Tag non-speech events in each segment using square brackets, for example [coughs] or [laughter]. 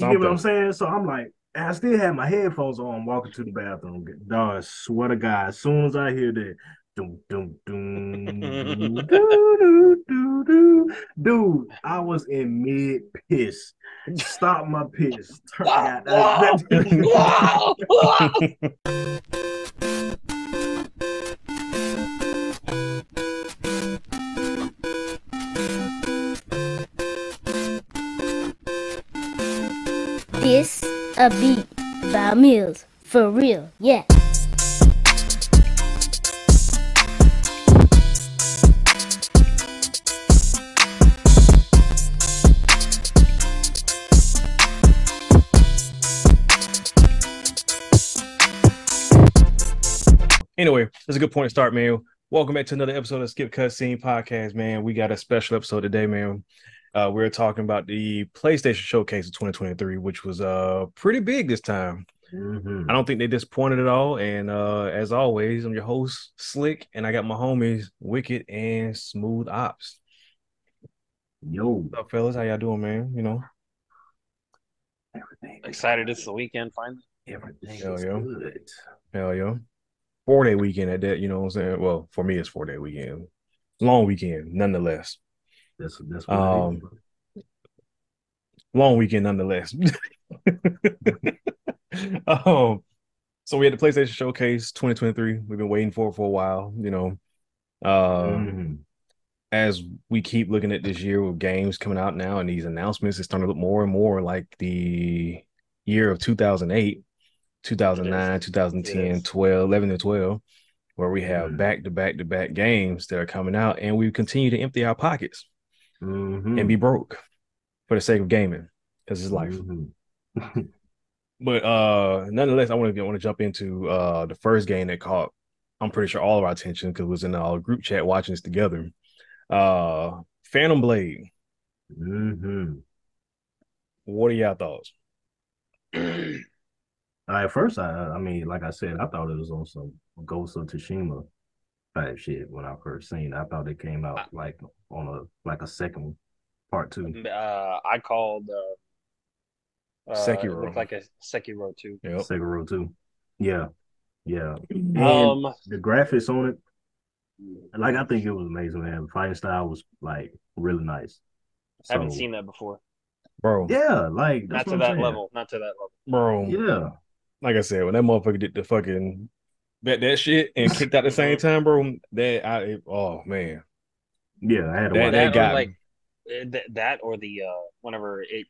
You get what I'm saying? So I'm like, I still had my headphones on walking to the bathroom. Dog, I swear to God, as soon as I hear that, doom, doom, doom, [laughs] doo, doo, doo, doo, dude, I was in mid piss. Stop my piss. Turn, God, that- that- This [laughs] [laughs] a beat by Mills. For real, yeah. Anyway, that's a good point to start, man. Welcome back to another episode of Skip Cutscene Podcast, man. We got a special episode today, man. Uh, we're talking about the PlayStation Showcase of 2023, which was uh pretty big this time. Mhm. I don't think they disappointed at all. And uh, as always, I'm your host, Slick, and I got my homies, Wicked and Smooth Ops. Yo, What's up, fellas? How y'all doing, man? You know, everything. Excited it's the weekend finally. Everything Hell is yeah. good. hell yeah. Four day weekend at that, you know what I'm saying? Well, for me, it's four day weekend. Long weekend, nonetheless. That's that's what Um, long weekend nonetheless. [laughs] um, so we had the PlayStation Showcase 2023. We've been waiting for it for a while, you know. Uh, Mhm. as we keep looking at this year with games coming out now and these announcements, it's starting to look more and more like the year of 2008, 2009, 2010, It is. 12, 11 to 12, where we have Mhm. back to back to back games that are coming out and we continue to empty our pockets Mhm. and be broke for the sake of gaming because it's life. Mhm. [laughs] But uh nonetheless, I want to want to jump into uh the first game that caught I'm pretty sure all of our attention because it was in our group chat watching this together. Uh Phantom Blade. Mhm. What are y'all thoughts? [clears throat] At first, I I mean, like I said, I thought it was on some Ghost of Tsushima type shit when I first seen it. I thought it came out like on a like a second part two. Uh, I called uh, uh, Sekiro. It looked like a Sekiro too. Yep. Sekiro two. Yeah. Yeah. And Um, the graphics on it, like I think it was amazing, man. The fighting style was like really nice. I haven't seen that before. Bro, Yeah, like Not to I'm that saying. level. Not to that level. bro. Yeah. Like I said, when that motherfucker did the fucking bet that shit and kicked out the same [laughs] time, bro. That I it- oh man. Yeah, I had to That- watch that got me. like uh, th- that or the uh, whenever it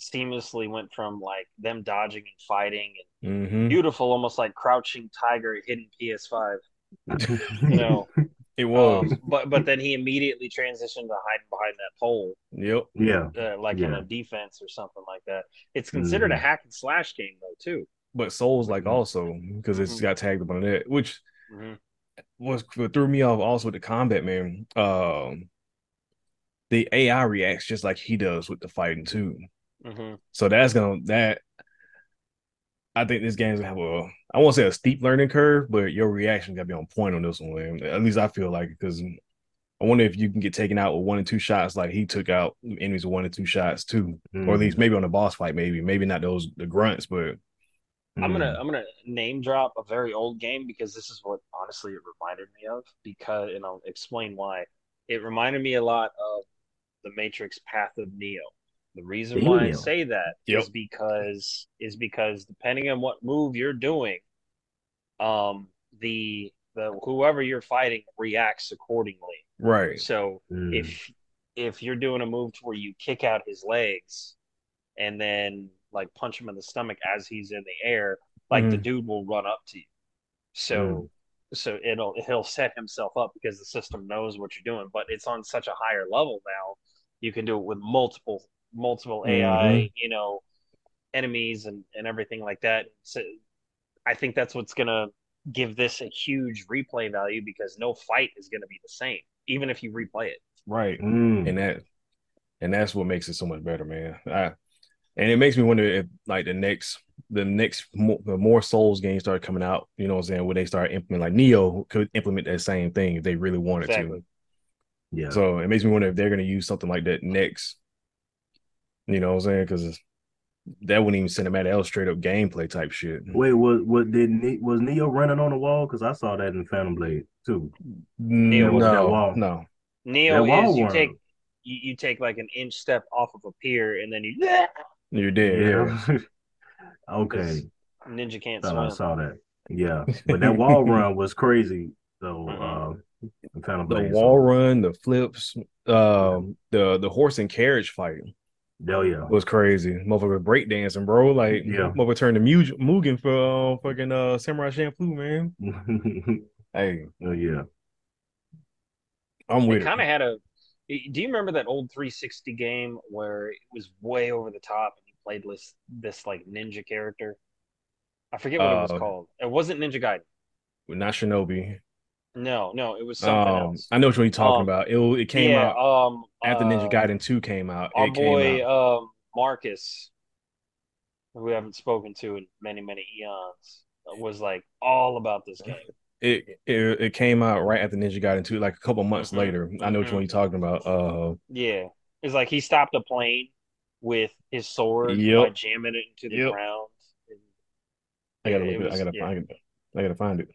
seamlessly went from like them dodging and fighting and hmm beautiful, almost like crouching tiger hidden PS5. it. You know, It was. um, but but then he immediately transitioned to hiding behind that pole. yep. yeah. uh, like in a defense or something like that. It's considered a Mhm. hack and slash game though too. But Souls like Mhm. also because it's Mhm. got tagged up on that, which Mhm. Was what threw me off also with the combat, man. Um the AI reacts just like he does with the fighting too. Mhm. So that's gonna that I think this game's gonna have a I won't say a steep learning curve, but your reaction gotta be on point on this one. man. At least I feel like it because I wonder if you can get taken out with one and two shots like he took out enemies with one and two shots too. Or at least maybe on the boss fight, maybe. Maybe not those the grunts, but I'm Mm. gonna I'm gonna name drop a very old game because this is what honestly it reminded me of because and I'll explain why. It reminded me a lot of the Matrix Path of Neo. The reason why I say that is Yep. because is because depending on what move you're doing, um the the whoever you're fighting reacts accordingly. right. So Mm. if if you're doing a move to where you kick out his legs and then like punch him in the stomach as he's in the air, like the Mhm. dude will run up to you. So so it'll he'll set himself up because the system knows what you're doing, but it's on such a higher level now. You can do it with multiple multiple AI, you know, enemies and and everything like that. So I think that's what's gonna give this a huge replay value because no fight is gonna be the same, even if you replay it. Right. Mm. and that and that's what makes it so much better man I, and it makes me wonder if like the next the next more, the more souls games start coming out you know what i'm saying where they start implementing like neo could implement that same thing if they really wanted Exactly. Yeah. so it makes me wonder if they're going to use something like that next you know what i'm saying because that wouldn't even cinematic. That was straight up gameplay type shit. Wait, was what did Ne- was Neo running on the wall? Because I saw that in Phantom Blade too. No, was that no, wall. no. Neo That wall is you worm. take you, you take like an inch step off of a pier and then you [laughs] You're dead. Yeah. Yeah. [laughs] okay, ninja can't thought I saw that. Yeah, but that [laughs] wall run was crazy. So, Mhm. uh, in Phantom The Blade. wall run, the flips, um, the the horse and carriage fight So, hell yeah. was crazy. Motherfucker breakdancing, bro. Like, Yeah. motherfucker turned to Mugen, Mugen for uh, fucking uh, Samurai Champloo, man. [laughs] Hey, oh yeah. I'm It with kind of had a. Do you remember that old 360 game where it was way over the top and you played this this like ninja character? I forget what it was Uh, called. It wasn't Ninja Gaiden. Not Shinobi. No, no, it was something Um, else. I know what you're talking Um, about. It it came yeah, out um, after uh, Ninja Gaiden 2 came out. Our It came boy, out. um, Marcus, who we haven't spoken to in many, many eons, was like all about this [laughs] game. It, it it came out right after Ninja Gaiden 2, like a couple months Mhm, later. I know which mhm. one you're talking about. Uh, Yeah, it's like he stopped a plane with his sword Yep. by jamming it into the Yep. ground. And I gotta Yeah, look it it. I gotta yeah. find it. I gotta find it.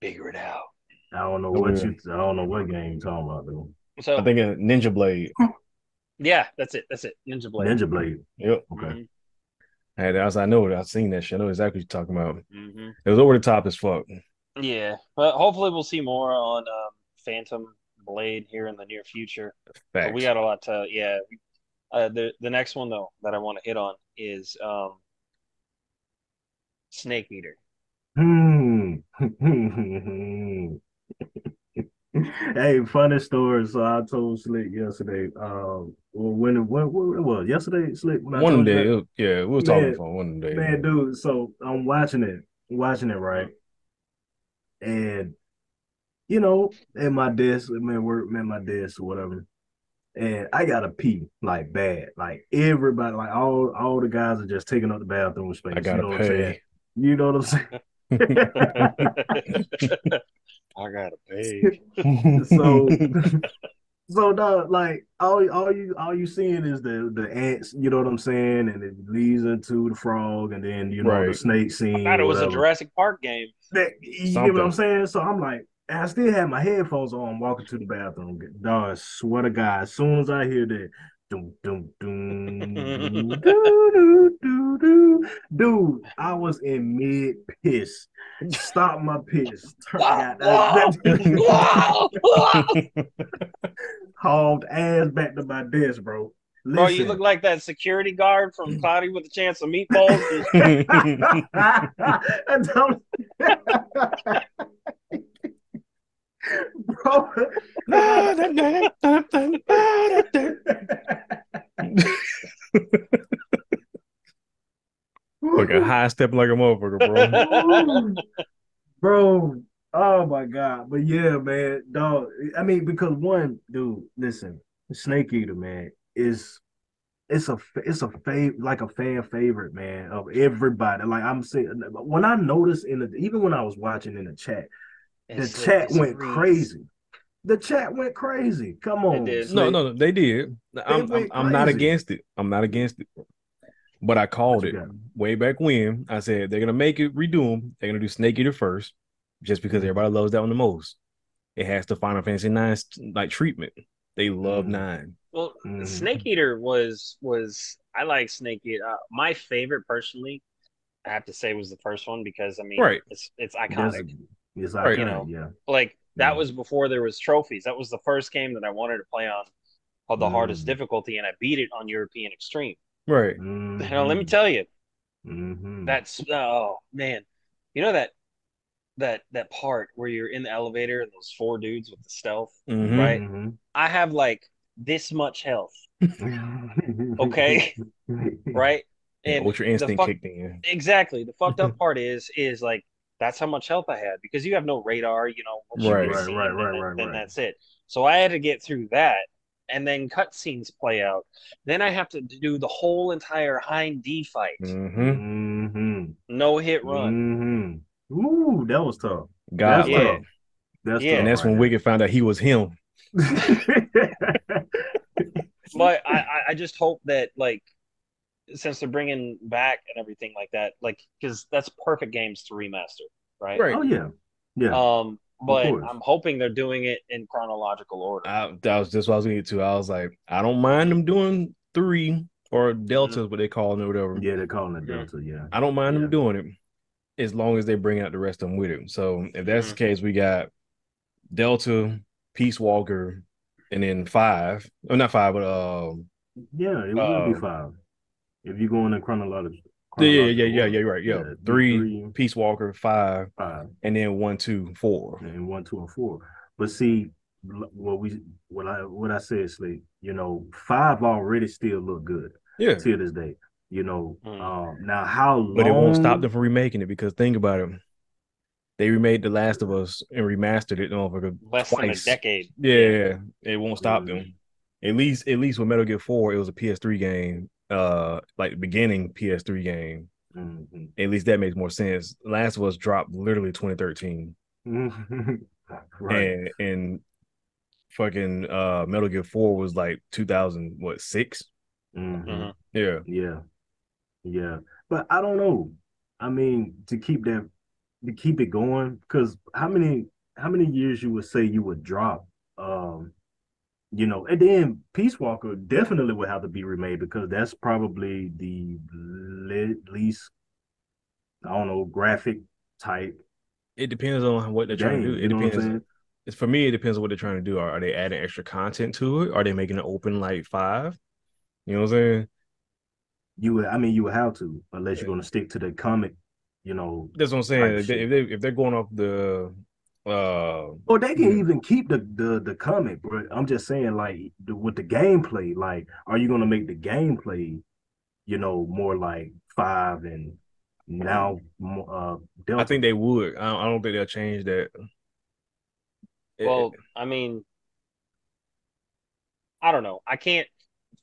figure it out. I don't know what you. I don't know what game you're talking about though. So I think uh, Ninja Blade. yeah, that's it. That's it. Ninja Blade. Ninja Blade. Yep. Okay. And as I know it, I've seen that shit. I know exactly what you're talking about. hmm It was over the top as fuck. Yeah, but hopefully we'll see more on um, Phantom Blade here in the near future. But we got a lot to yeah. Uh, the the next one though that I want to hit on is um, Snake Eater. Hmm. [laughs] hey, funny story. So I told Slick yesterday. Um, well, when it when, when it was yesterday, Slick. When one told day, that- it was- yeah, we was talking Man, for one day. man, dude. So I'm watching it, watching it, right? And you know, at my desk, at my work, at my desk or whatever. And I gotta pee like bad. Like everybody, like all all the guys are just taking up the bathroom space. I gotta you know what I'm saying? You know what I'm saying? I gotta pay. [laughs] so [laughs] so dog, like all all you all you seeing is the the ants, you know what I'm saying, and it leads into the frog, and then you know the snake scene. I thought it was a. Jurassic Park game. That, you get what I'm saying? So I'm like, I still have my headphones on, walking to the bathroom. Dog, I swear to God, as soon as I hear that, doom, doom, doom, doom, doo, doo, doo, doo, dude, I was in mid piss. Stop my piss. That, [laughs] [laughs] hauled ass back to my desk, bro. Bro, you look like that security guard from Cloudy with a Chance of Meatballs. [laughs] Bro, Fucking high stepping like a motherfucker, bro. bro. Oh my god. But yeah, man, dog. I mean, because one, dude, listen, Snake Eater, man, is it's a it's a fav like a fan favorite, man, of everybody. Like I'm saying, when I noticed in the even when I was watching in the chat, the chat like- went crazy. The chat went crazy. Come on. No, no, no, they did. I'm, I'm, I'm not against it. I'm not against it. But I called it got? way back when. I said they're gonna make it redo them. They're gonna do Snake Eater first, just because everybody loves that one the most. It has the Final Fantasy Nine like treatment. They love Mhm. nine. Well, Mhm. Snake Eater was was I like Snake Eater. Uh, my favorite personally, I have to say, was the first one because I mean, Right. it's it's That's- iconic. It's Right. iconic, You know. yeah. Like that Mhm. was before there was trophies. That was the first game that I wanted to play on on the hardest Mm. difficulty, and I beat it on European Extreme. Right. Now, let me tell you, Mhm. that's oh man, you know that that that part where you're in the elevator and those four dudes with the stealth. Mhm. Right. Mhm. I have like this much health, [laughs] Okay. [laughs] right? Yeah, And what your instinct fuck- kicked in. Exactly. The fucked up part is is like that's how much health I had because you have no radar, you know, once you Right. get Right, right, right, then- right, then right. that's it. So I had to get through that and then cutscenes play out. Then I have to do the whole entire hind D fight. hmm Mhm. No hit run. Mhm. Ooh, that was tough. God That's Yeah. tough. That's Yeah. tough And that's right when Wicked found out he was him. [laughs] But I, I- I just hope that like since they're bringing back and everything like that, like because that's perfect games to remaster, right? Right. Oh yeah, yeah. Um, but. I'm hoping they're doing it in chronological order. I, that was just what I was gonna Get to. I was like, I don't mind them doing three or deltas, what they call them or whatever. yeah, they're calling it Delta. Yeah. I don't mind Yeah. them doing it as long as they bring out the rest of them with it. So if that's the Mhm. case, we got Delta, Peace Walker, and then five. Oh, not five, but um, Yeah, it will be Uh, five. If you go in the chronological. yeah, yeah, yeah, yeah, you're right. Yeah, Yeah, three, three. Peace Walker, five, Five and then one, two, four. and one, two, and four. But see, what we what I what I said, Slate, you know, five already still look good Yeah, till this day. You know, Mm. um, now how long? but it won't stop them from remaking it because think about it. They remade The Last of Us and remastered it over Less twice. than a decade. Yeah, it won't stop them. At least, at least with Metal Gear Four, it was a PS3 game. Uh, like the beginning PS3 game. Mhm. At least that makes more sense. Last of Us dropped literally 2013, [laughs] right. and and fucking uh Metal Gear Four was like 2000 what six? Mhm. Mhm. Yeah, Yeah. Yeah. But I don't know. I mean, to keep that to keep it going, because how many how many years you would say you would drop um you know, and then Peace Walker definitely would have to be remade because that's probably the le- least I don't know graphic type it depends on what they're trying to do. It you know depends. It's for me. It depends on what they're trying to do. Are, are they adding extra content to it? Are they making it open like five? You know what I'm saying? You would I mean you would have to, unless you're gonna stick to the comic, you know. That's what I'm saying. If, they, if they if they're going off the uh Or they can Yeah. even keep the, the the comic, bro. I'm just saying, like the, with the gameplay, like, are you gonna make the gameplay, you know, more like five and now uh Delta? I think they would. I don't, I don't think they'll change that. It- Well, I mean, I don't know. I can't.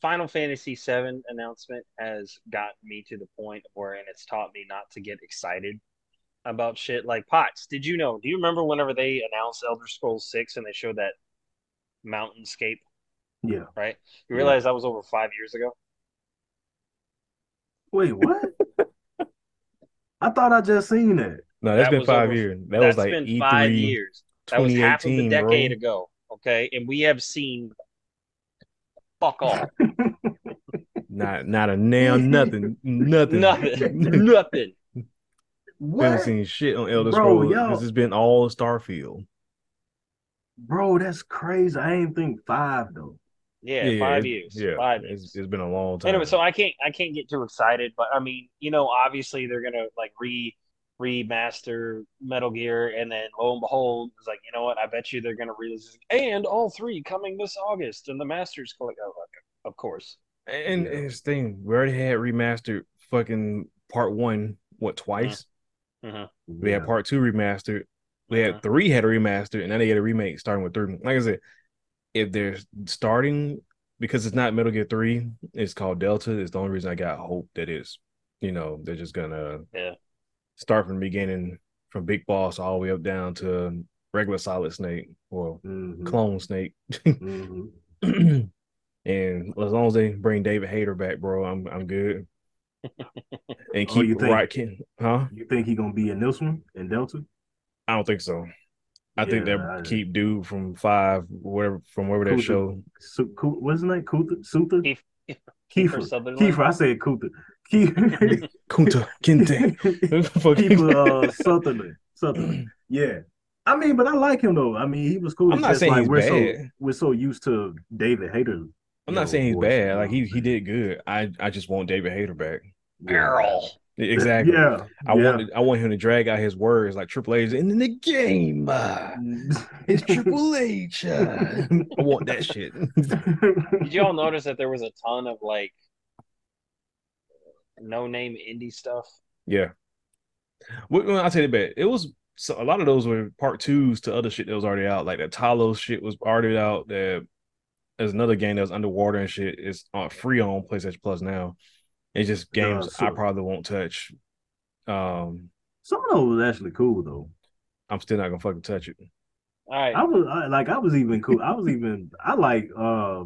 Final Fantasy VII announcement has got me to the point where, and it's taught me not to get excited about shit like pots. Did you know? Do you remember whenever they announced Elder Scrolls Six and they showed that mountainscape? yeah. Right. You Yeah. realize that was over five years ago. Wait, what? [laughs] I thought I just seen that. no, that's that been five over- years. That That's was like been E3 five years. That was half of a decade bro. ago. Okay, and we have seen fuck off. [laughs] Not not a nail, nothing, nothing, [laughs] Nothing. Nothing. Haven't What, seen shit on Elder Bro, Scrolls yo. because it's been all Starfield. bro? That's crazy. I ain't think five though. Yeah, five it- years. Yeah, five it's, it's been a long time. Anyway, so I can't I can't get too excited, but I mean, you know, obviously they're gonna like re remaster Metal Gear, and then lo and behold, it's like, you know what? I bet you they're gonna release and all three coming this August, and the Masters Collect. Oh, okay. of course. and, Yeah. and it's the thing, we already had remastered fucking part one, what twice? Mm. Mhm. We had part two remastered. We had Mhm. three had a remaster, and now they get a remake starting with three. Like I said, if they're starting because it's not Metal Gear Three, it's called Delta. It's the only reason I got hope that it's, you know, they're just gonna Yeah. start from the beginning, from Big Boss all the way up down to regular Solid Snake or Mhm. Clone Snake. Mhm. [clears throat] and as long as they bring David Hayter back, bro, I'm I'm good. And [laughs] Oh, you keep think- right, Ken- huh? You think he gonna be in this one in Delta? I don't think so. I think they'll I- keep dude from five, whatever from wherever that Cool. show. Su- Ku- what's his name? Kutha? Sutha? Keith- Kiefer. Kiefer Sutherland. Kiefer. I said Kutha. Kiefer. [laughs] Kunta Kinte. [laughs] Kiefer uh, Sutherland. Sutherland. Yeah. I mean, but I like him though. I mean, he was cool. I'm It's not saying like he's we're so we're so used to David Hayter. I'm not saying he's bad. know Like he he did good. I I just want David Hayter back. Yeah. Earl. Exactly. Yeah. I yeah. want I want him to drag out his words like Triple H in the game. uh, [laughs] it's Triple H. uh." I want that shit. [laughs] Did you all notice that there was a ton of like no name indie stuff? Yeah. Well, well, I'll tell you bet. It was so a lot of those were part twos to other shit that was already out. Like that Talos shit was already out. That there's another game that was underwater and shit. It's on free on PlayStation Plus now. It's just games Uh, so- I probably won't touch. Um, Some of those was actually cool though. I'm still not gonna fucking touch it. All right. I was I, like, I was even cool. I was even I like uh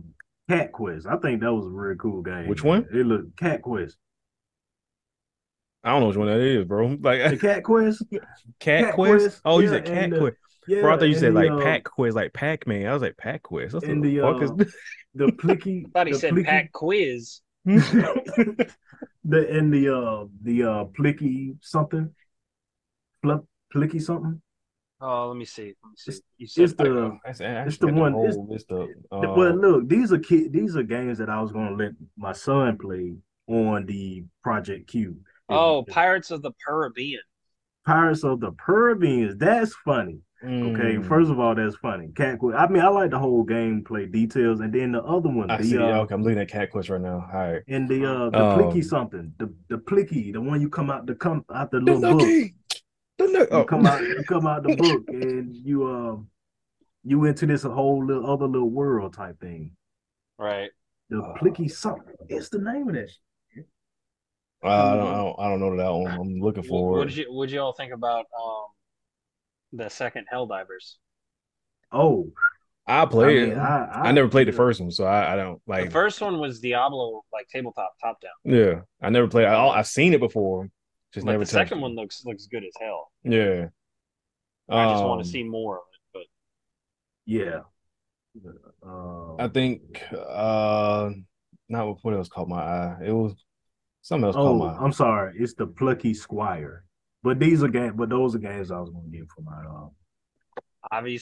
Cat Quest. I think that was a really cool game. Which one? It looked Cat Quest. I don't know which one that is, bro. [laughs] The Like Cat Quest. Cat, Cat Quest. Quest, Oh, you yeah, said Cat and the- Quest. Yeah, Bro, I thought you said the, like uh, Pack Quest, like Pac Man. I was like Pack Quest. What And the, the, fuck uh, is [laughs] the plicky. thought he the said plicky, pack quiz. [laughs] the and the uh the uh plicky something. Flup plicky something. Oh, let me see. Let me see. It's- You It's the That's- I It's the one- whole it's- list The- uh, But look, these are kid, these are games that I was gonna let my son play on the Project Q. Oh, Pirates of the Caribbean. Pirates of the Caribbean. That's funny. Okay, mm, first of all, that's funny. Cat Quest. I mean, I like the whole gameplay details, and then the other one, I the see. uh, okay, I'm looking at Cat Quest right now. All right. and the uh, the Um, plicky something, the the plicky, the one you come out the come out the The little book. Nucky! The Nuck- You oh. come out, you come out the book, and you um, you into this whole little other little world type thing. Right. The Uh, plicky something. It's the name of that. shit. Uh, I don't, I don't, I don't know that one. I'm looking for. What for. would you What did you all think about um the second Helldivers? Oh, I I mean, it. I, I, never played the first one, so I, I don't like. the first one was Diablo, like tabletop top down. yeah, I never played. I, I've seen it before, just But never the touched second it. one looks looks good as hell. Yeah. I just want Um, to see more of it. yeah. Uh, I think uh not what else caught my eye. It was something else caught oh, my. I'm sorry. It's the plucky squire. But these are games. But those are games I was going to get for my. Uh,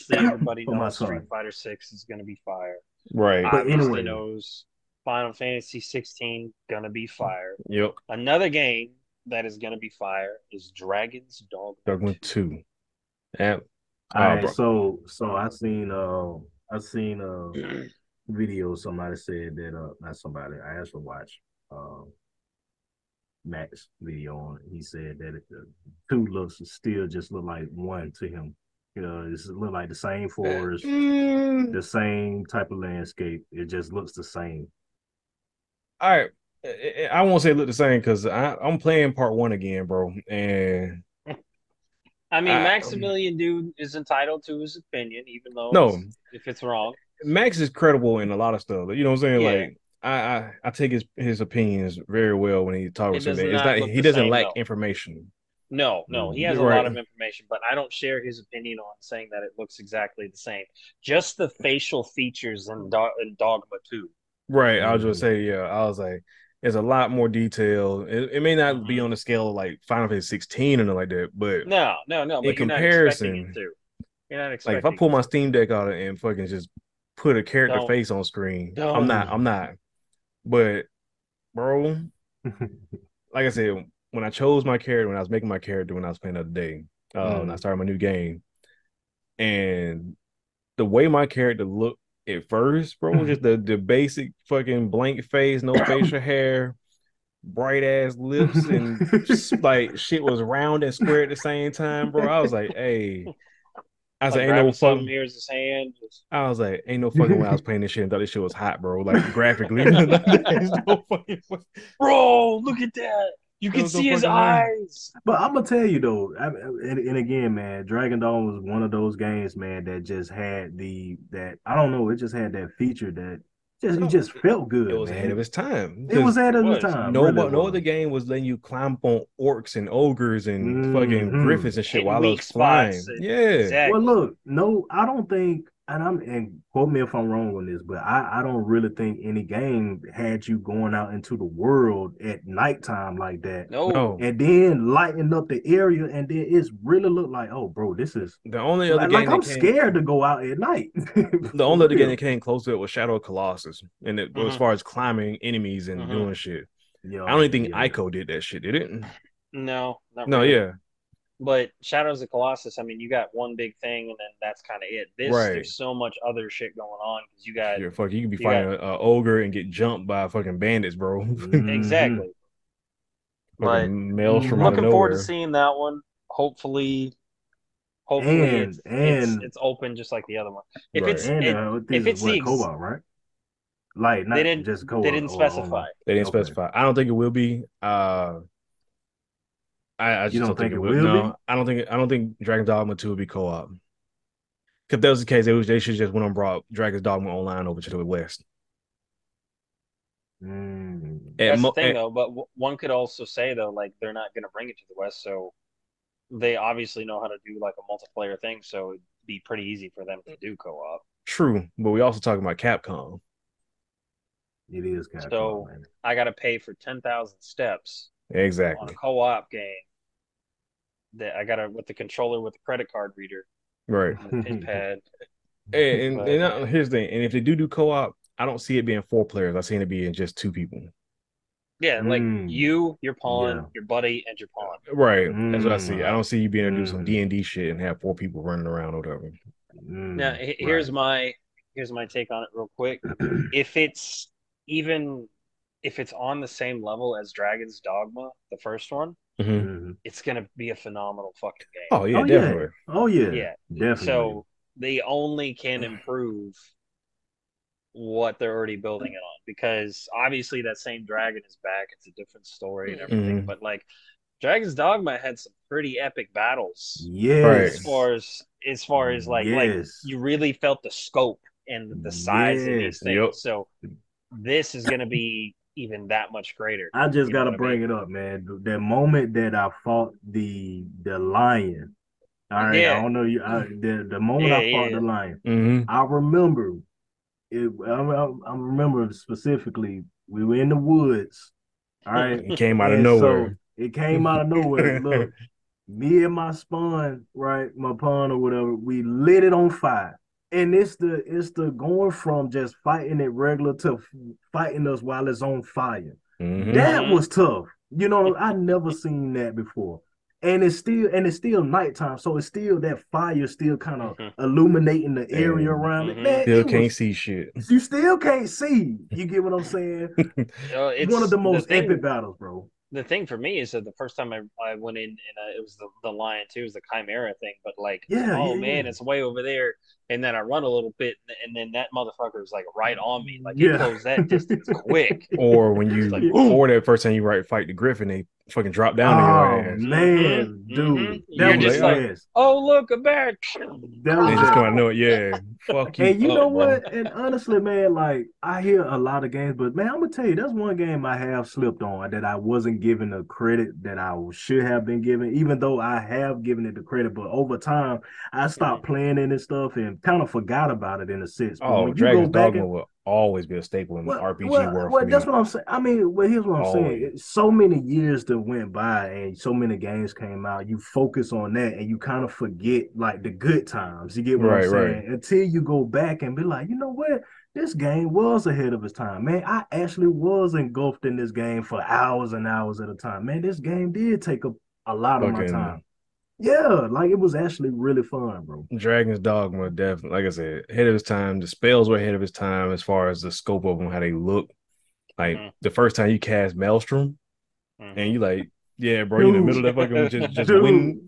But obviously, everybody [coughs] For my knows Street son. Fighter Six is going to be fire. Right. But Obviously anyway. knows Final Fantasy 16 going to be fire. Yep. Another game that is going to be fire is Dragon's Dogma. Dogma 2. Yeah. all right, so so I seen uh I seen a [clears throat] video. Somebody said that uh not somebody. I asked to watch uh Max video on it. He said that it, the two looks still just look like one to him. You know, it's look like the same forest, Mm, the same type of landscape. It just looks the same. all right. I- I I won't say it looked the same because I'm playing part one again, bro. And I mean, I- Maximilian Dood is entitled to his opinion, even though No. it's- if it's wrong. Max is credible in a lot of stuff. You know what I'm saying? Yeah. Like I, I I take his his opinions very well when he talks It to me. It's not not he doesn't same, lack though. information. No, no, he has a Right. lot of information, but I don't share his opinion on saying that it looks exactly the same. Just the facial features in, Do- in Dogma 2. Right. I was just say, yeah, I was like, there's a lot more detail. It, it may not be Mhm. on the scale of like Final Fantasy 16 and like that, but No, no, no. But In you're not comparison, expecting to. You're like if I pull my. Steam Deck out and fucking just put a character Don't. face on screen, Don't. I'm not, I'm not. But bro, [laughs] like I said, when I chose my character, when I was making my character, when I was playing the other day, uh, when I Mm. started my new game, and the way my character looked at first, bro, just the the basic fucking blank face, no [coughs] facial hair, bright ass lips, and [laughs] just, like shit was round and square at the same time, bro. I was like, hey. I was Like like, ain't no fucking. here's his hand. Just, I was like, ain't no fucking way I was playing this shit and thought this shit was hot, bro. Like graphically, [laughs] There's no fucking way. Bro, look at that. You can was no see his fucking way. eyes. But I'm gonna tell you though, I, and, and again, man, Dragon Dawn was one of those games, man, that just had the that I don't know, it just had that feature that just it just felt good. It was man. ahead of its time. It was ahead of It the time. no, really but no other game was letting you climb on orcs and ogres and fucking Mhm. griffins and shit Hitting while I was flying. and- Yeah, Exactly. Well, look, no, I don't think, and I'm and quote me if I'm wrong on this, but I, I don't really think any game had you going out into the world at nighttime like that, no. no. and then lighting up the area, and then it's really look like, oh, bro, this is The only other like, game like I'm came, scared to go out at night. [laughs] The only other game that came close to it was Shadow of Colossus, and it, as Mhm. far as climbing enemies and Mhm. doing shit, yeah, I don't even think yeah. Ico did that shit. Did it? No, not No, really. yeah, But Shadows of Colossus, I mean, you got one big thing, and then that's kind of it. This, Right. there's so much other shit going on because you got yeah. Fuck, you could be you fighting a, a ogre and get jumped by fucking bandits, bro. [laughs] Mhm. exactly. But Fucking males from out of looking forward to seeing that one. Hopefully, hopefully And- it's, it's and- it's open just like the other one. If Right. it's And it- uh, if it's what the ex- co-op, right? Like not they didn't just co-op. they didn't or specify. online. They didn't Okay. specify. I don't think it will be. Uh, I, I just don't don't, think, think it it will. will no, be? I don't think. I don't think Dragon's Dogma Two will be co-op. If that was the case, they, was, they should just went and brought Dragon's Dogma Online over to the West. Mm. That's mo- the thing, at- though. But w- one could also say though, like they're not going to bring it to the West, so they obviously know how to do like a multiplayer thing. So it'd be pretty easy for them to do co-op. True, but we also talking about Capcom. It is kind So- man. I got to pay for ten thousand steps Exactly. on Exactly. a co-op game. That I got to with the controller with the credit card reader Right. and the [laughs] pin pad. And, and, But- and uh, here's the thing. And if they do do co-op, I don't see it being four players. I see it being just two people. Yeah, like Mm. you, your pawn, Yeah. your buddy, and your pawn. Right. That's what I Mm. see. I don't see you being able to do some Mm. D and D shit and have four people running around or whatever. Mm, Now, he- here's my here's my take on it real quick. [clears throat] If it's even if it's on the same level as Dragon's Dogma, the first one, Mhm. Mhm. it's gonna be a phenomenal fucking game. Oh yeah, Oh, yeah. definitely. Oh yeah, Yeah. definitely. So they only can improve what they're already building it on because obviously that same dragon is back. It's a different story and everything. Mhm. But like Dragon's Dogma had some pretty epic battles yes, as far as as far as like like you really felt the scope and the size of these Yes. things. Yep. So this is gonna be even that much greater. I just You gotta what I bring mean? it up, man. The, the moment that I fought the the lion, all right. Yeah. I don't know you. I, the the moment I fought yeah. the lion, hmm I remember it. I, I, I remember specifically. We were in the woods. All right. It came out of nowhere. So it came out of nowhere. [laughs] Look, me and my spawn, right, my pawn or whatever, we lit it on fire. And it's the it's the going from just fighting it regular to fighting us while it's on fire. Mhm. That Mhm. was tough. You know, I never seen that before. And it's still and it's still nighttime, so it's still that fire still kind of Mhm. illuminating the area And around it. Mhm. Man, Still it can't was- see shit. you still can't see. You get what I'm saying? [laughs] Uh, it's One of the most thing, epic battles, bro. the thing for me is that the first time I, I went in and uh, it was the, the lion too, it was the chimera thing. But like, Yeah, oh yeah, man, yeah. it's way over there. And then I run a little bit, and then that motherfucker is like right on me. Like Yeah. it closed that distance [laughs] quick. Or when you, Like, or that first time you right fight the griffin, they fucking drop down oh your ass. man, Mhm, dude, mhm. that You're was just like- yes. Oh look, a bear! That was They just come out [laughs] know it, Yeah, fuck you. And you up, know bro. what? And honestly, man, like I hear a lot of games, but man, I'm gonna tell you, that's one game I have slipped on that I wasn't given the credit that I should have been given, even though I have given it the credit. But over time, I stopped playing it and stuff and kind of forgot about it in a sense. But Oh, when you Dragon's Dogma and- will always be a staple in the well, RPG well, world. well, me. that's what I'm saying. I mean, well, here's what I'm saying. Oh, always. It- So many years that went by and so many games came out, you focus on that and you kind of forget like the good times. You get what Right, I'm right. saying? Until you go back and be like, you know what? This game was ahead of its time, man. I actually was engulfed in this game for hours and hours at a time. Man, this game did take a, a lot of my Fucking- time. Yeah, like it was actually really fun, bro. Dragon's Dogma, definitely, like I said, ahead of his time. The spells were ahead of his time as far as the scope of them, how they look. Like Mhm. the first time you cast Maelstrom, Mhm. and you like, yeah, bro, you in the middle of that fucking just just Dude. win.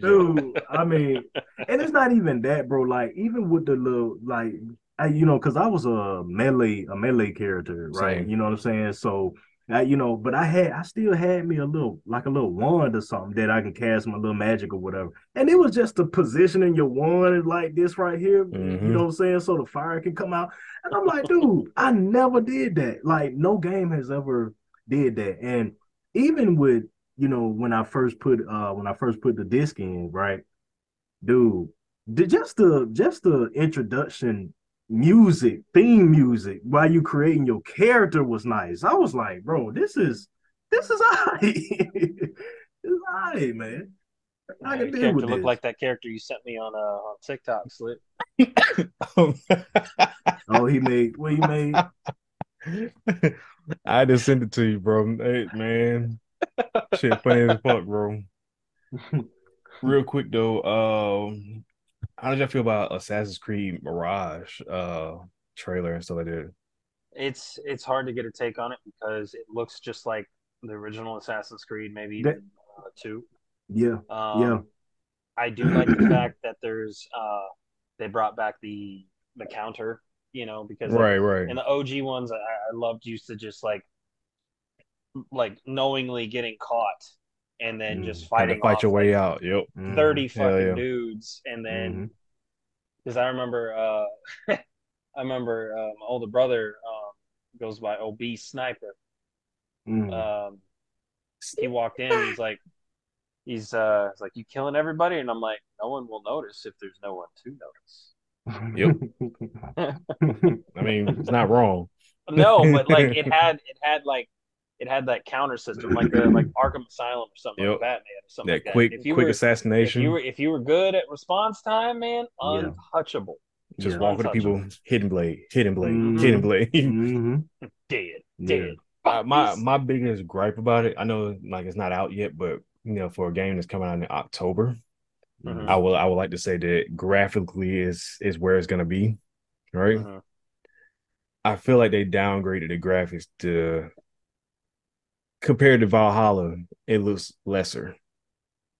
Dude, I mean, and it's not even that, bro. Like, even with the little, like, I, you know, because I was a melee, a melee character, right? Same. You know what I'm saying? So, I, you know, but I had, I still had me a little, like a little wand or something that I can cast my little magic or whatever. And it was just the positioning your wand like this right here. Mhm. You know what I'm saying? So the fire can come out. And I'm like, dude, I never did that. Like, no game has ever did that. And even with you know, when I first put uh when I first put the disc in, right? Dude, just the just the introduction music, theme music while you creating your character was nice. I was like, bro, this is this is [laughs] alright. it's alright, man. I Your can deal character with looked this. like that character you sent me on uh on TikTok, Slip. [laughs] Oh, he made what he made. [laughs] I just sent it to you, bro. Hey, man, shit, funny as fuck, bro. Real quick though, um, how did y'all feel about Assassin's Creed Mirage uh trailer and stuff like that? It's it's hard to get a take on it because it looks just like the original Assassin's Creed, maybe That- even uh, two. Yeah, Um, yeah. I do like the fact that there's uh they brought back the the counter, you know, because Right, right. in the OG ones, I, I loved used to just like like knowingly getting caught and then Mm, just fighting fight your way out. Yep. 30 Hell fucking yeah. dudes and then because I remember uh [laughs] I remember uh, my older brother um goes by obese sniper. Mm. Um, he walked in. He's like, he's uh, he's like, you killing everybody, and I'm like, no one will notice if there's no one to notice. [laughs] Yep. [laughs] I mean, it's not wrong. No, but like it had it had like it had that counter system like the like [clears throat] Arkham Asylum or something Yep. like Batman or something That like that. quick, if you quick were, assassination. if you were if you were good at response time, man, Yeah. untouchable, just Yeah. walking to people, hidden blade, hidden blade, Mhm. hidden blade. [laughs] Dead, Yeah. dead. Uh, my my biggest gripe about it, I know like it's not out yet, but you know, for a game that's coming out in October, Mhm. I will I would like to say that graphically is is where it's gonna be, right? Mhm. I feel like they downgraded the graphics to compared to Valhalla, it looks lesser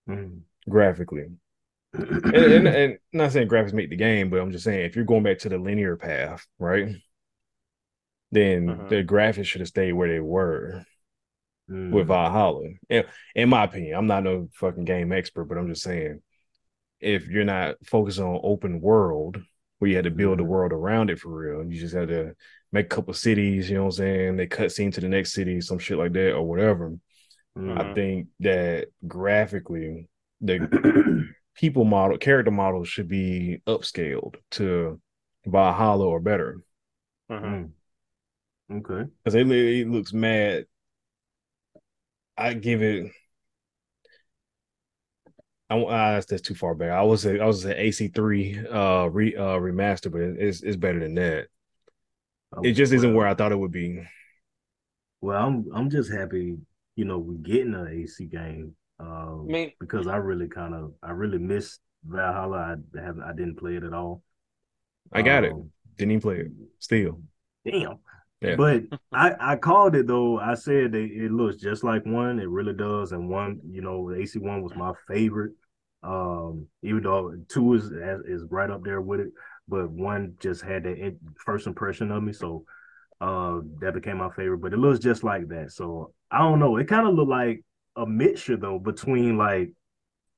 Mhm. graphically. [clears throat] And, and, and not saying graphics make the game, but I'm just saying if you're going back to the linear path, right? Then Mhm. the graphics should have stayed where they were Mm. with Valhalla. In, in my opinion, I'm not no fucking game expert, but I'm just saying if you're not focused on open world where you had to build a Mhm. world around it for real, and you just had to make a couple cities, you know what I'm saying? They cut scene to the next city, some shit like that, or whatever. Mm. I think that graphically the [clears throat] people model character models should be upscaled to Valhalla or better. Mhm. Mm. Okay. Because it, it looks mad. I give it. I won't- ah, that's, that's too far back. I was a, I was an AC three uh re uh remaster, but it's it's better than that. It just isn't where I thought it would be. Well, I'm I'm just happy, you know, we're getting an AC game. Um, I mean, because I really kind of I really missed Valhalla. I haven't I didn't play it at all. I got it. Um, Didn't even play it. Still, Damn. Yeah. But [laughs] I I called it though. I said that it looks just like one. It really does. And one, you know, AC one was my favorite. Um, even though two is is right up there with it, but one just had that first impression of me. So uh that became my favorite. But it looks just like that. So I don't know. It kind of looked like a mixture though between like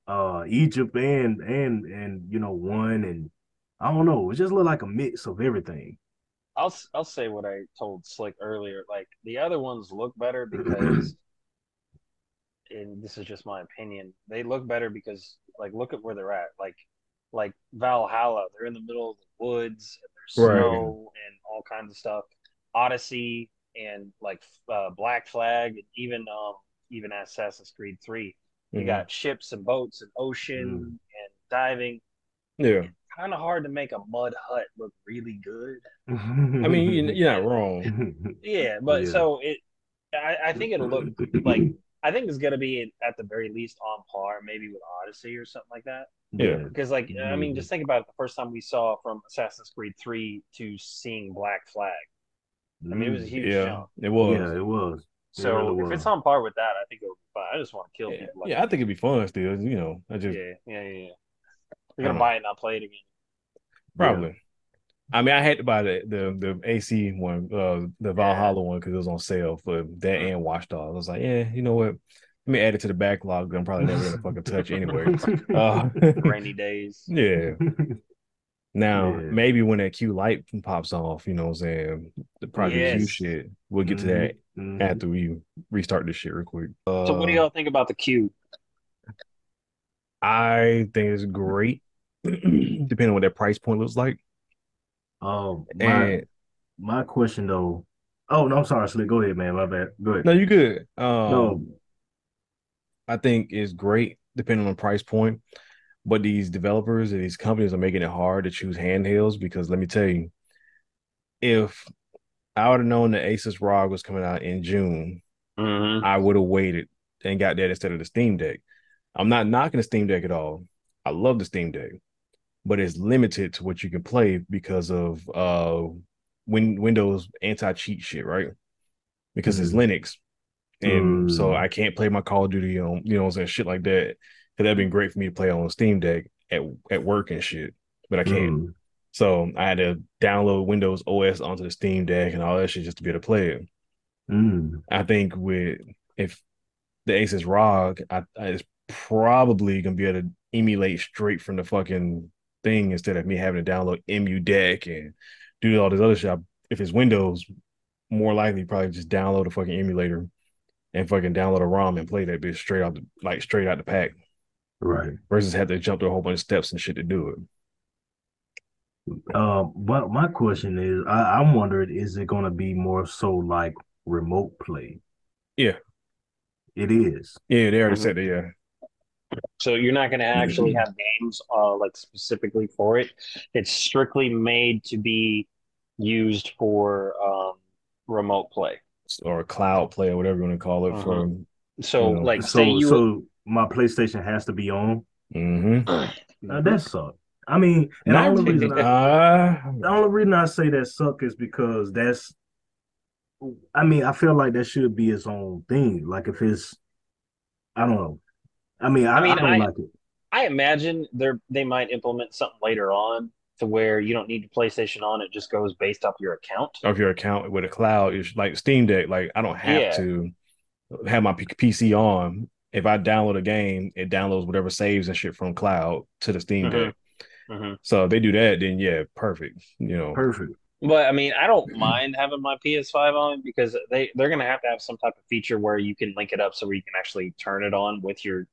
uh Egypt and and and you know one and I don't know. It just looked like a mix of everything. I'll I'll say what I told Slick earlier. Like the other ones look better because, [clears throat] and this is just my opinion, they look better because like look at where they're at. Like like Valhalla, they're in the middle of the woods and there's Right. snow and all kinds of stuff. Odyssey and like uh, Black Flag and even um even Assassin's Creed Three, you Mhm. got ships and boats and ocean Mm. and diving. yeah. Kind of hard to make a mud hut look really good. I [laughs] I mean, you- you're not wrong. [laughs] Yeah, but Yeah. so it, I, I think it'll look like I think it's gonna be at the very least on par, maybe with Odyssey or something like that. Yeah. Because like I mean, Mhm. just think about it. The first time we saw from Assassin's Creed Three to seeing Black Flag, I mean, it was a huge Yeah, jump. it was. yeah, it was. It So really if was. it's on par with that, I think it'll be fine. I just want to kill Yeah, people. Like yeah, I think it'd be fun still. You know, I just yeah, yeah, yeah, yeah. You're gonna buy it and not play it again. Probably. I mean, I had to buy the the, the AC one, uh, the Valhalla one, because it was on sale for that and Watch Dogs. I was like, yeah, you know what? Let me add it to the backlog. I'm probably never gonna fucking touch anyway. [laughs] Uh, Rainy days. [laughs] yeah. Now Yeah. maybe when that Q light pops off, you know what I'm saying? The Project Q shit. We'll get to that Mhm. after we restart this shit real quick. Uh, So what do y'all think about the Q? I think it's great, [clears throat] depending on what that price point looks like. Um, my And my question though. Oh no, I'm sorry, Slick. Go ahead, man. My bad. Go ahead. no, you good. Um, No. I think is great depending on price point. But these developers and these companies are making it hard to choose handhelds because let me tell you, if I would have known the Asus ROG was coming out in June, Mm-hmm. I would have waited and got that instead of the Steam Deck. I'm not knocking the Steam Deck at all. I love the Steam Deck, but it's limited to what you can play because of uh win- Windows anti-cheat shit, right? Because it's Linux. And so Mm. I can't play my Call of Duty on, you know, what I'm saying shit like that. Cause that'd been great for me to play on Steam Deck at at work and shit, but I can't. Mm. So I had to download Windows OS onto the Steam Deck and all that shit just to be able to play it. Mm. I think with if the Asus ROG, I, I it's probably gonna be able to emulate straight from the fucking thing instead of me having to download EmuDeck and do all this other shit. If it's Windows, more likely probably just download a fucking emulator and fucking download a ROM and play that bitch straight out the like straight out the pack Right. versus have to jump through a whole bunch of steps and shit to do it. Um, but my question is, I, I'm wondering, is it gonna be more so like remote play? Yeah. It is. Yeah, they already Mhm. said that. Yeah, So you're not going to actually have games uh, like specifically for it. It's strictly made to be used for um, remote play. Or a cloud play or whatever you want to call it. Uh-huh. For So, Yeah. like, So say you so my PlayStation has to be on. Mhm. Uh, that suck. I mean, and the only reason I, Uh, the only reason I say that suck is because that's I mean, I feel like that should be its own thing. Like if it's I don't know. I mean, I, I mean, I don't I- like it. I imagine they're they might implement something later on to where you don't need the PlayStation on; it just goes based off your account. of your account with a cloud is like Steam Deck. Like I don't have Yeah. to have my P- PC on. If I download a game, it downloads whatever saves and shit from cloud to the Steam Mhm. Deck. hmm So if they do that, then yeah, perfect. You know, Perfect. But I mean, I don't mind having my PS5 on because they they're gonna have to have some type of feature where you can link it up so where you can actually turn it on with your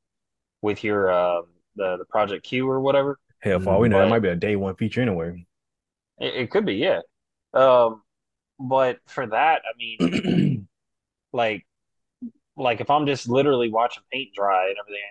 with your um the the Project Q or whatever. Hell, for all we know, that might be a day one feature anyway. It, it could be, yeah. Um, but for that, I mean, [clears throat] like like if I'm just literally watching paint dry and everything,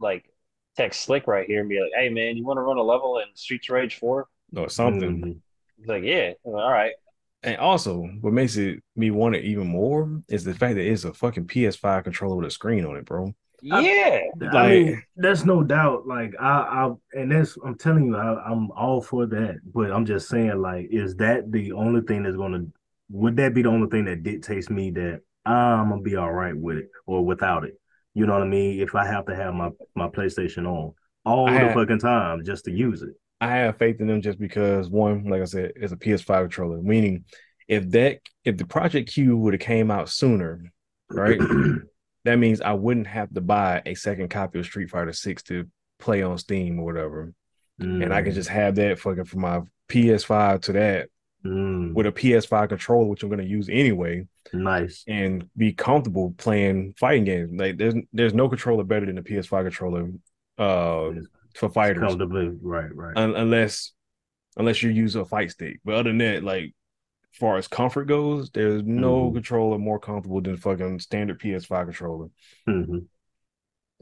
like text Slick right here and be like, "Hey man, you want to run a level in Streets of Rage 4?" or something. Mhm. He's like, "Yeah, like, all right." And also, what makes it me want it even more is the fact that it's a fucking PS5 controller with a screen on it, bro. Yeah, I Like- mean, there's no doubt. Like I, I, and that's I'm telling you, I, I'm all for that. But I'm just saying, like, is that the only thing that's gonna? Would that be the only thing that dictates me that I'm gonna be all right with it or without it? You know what I mean? If I have to have my my PlayStation on all I the had- fucking time just to use it. I have faith in them just because one, like I said, it's a PS5 controller. Meaning, if that if the Project Q would have came out sooner, right, [clears throat] that means I wouldn't have to buy a second copy of Street Fighter Six to play on Steam or whatever, and I can just have that fucking from my PS5 to that Mm, with a PS5 controller, which I'm going to use anyway, nice. and be comfortable playing fighting games. Like there's there's no controller better than the PS5 controller, uh, for fighters. Comfortably, right, right. un- unless unless you use a fight stick. But other than that, like far as comfort goes, there's no Mhm. controller more comfortable than fucking standard PS5 controller. Mhm.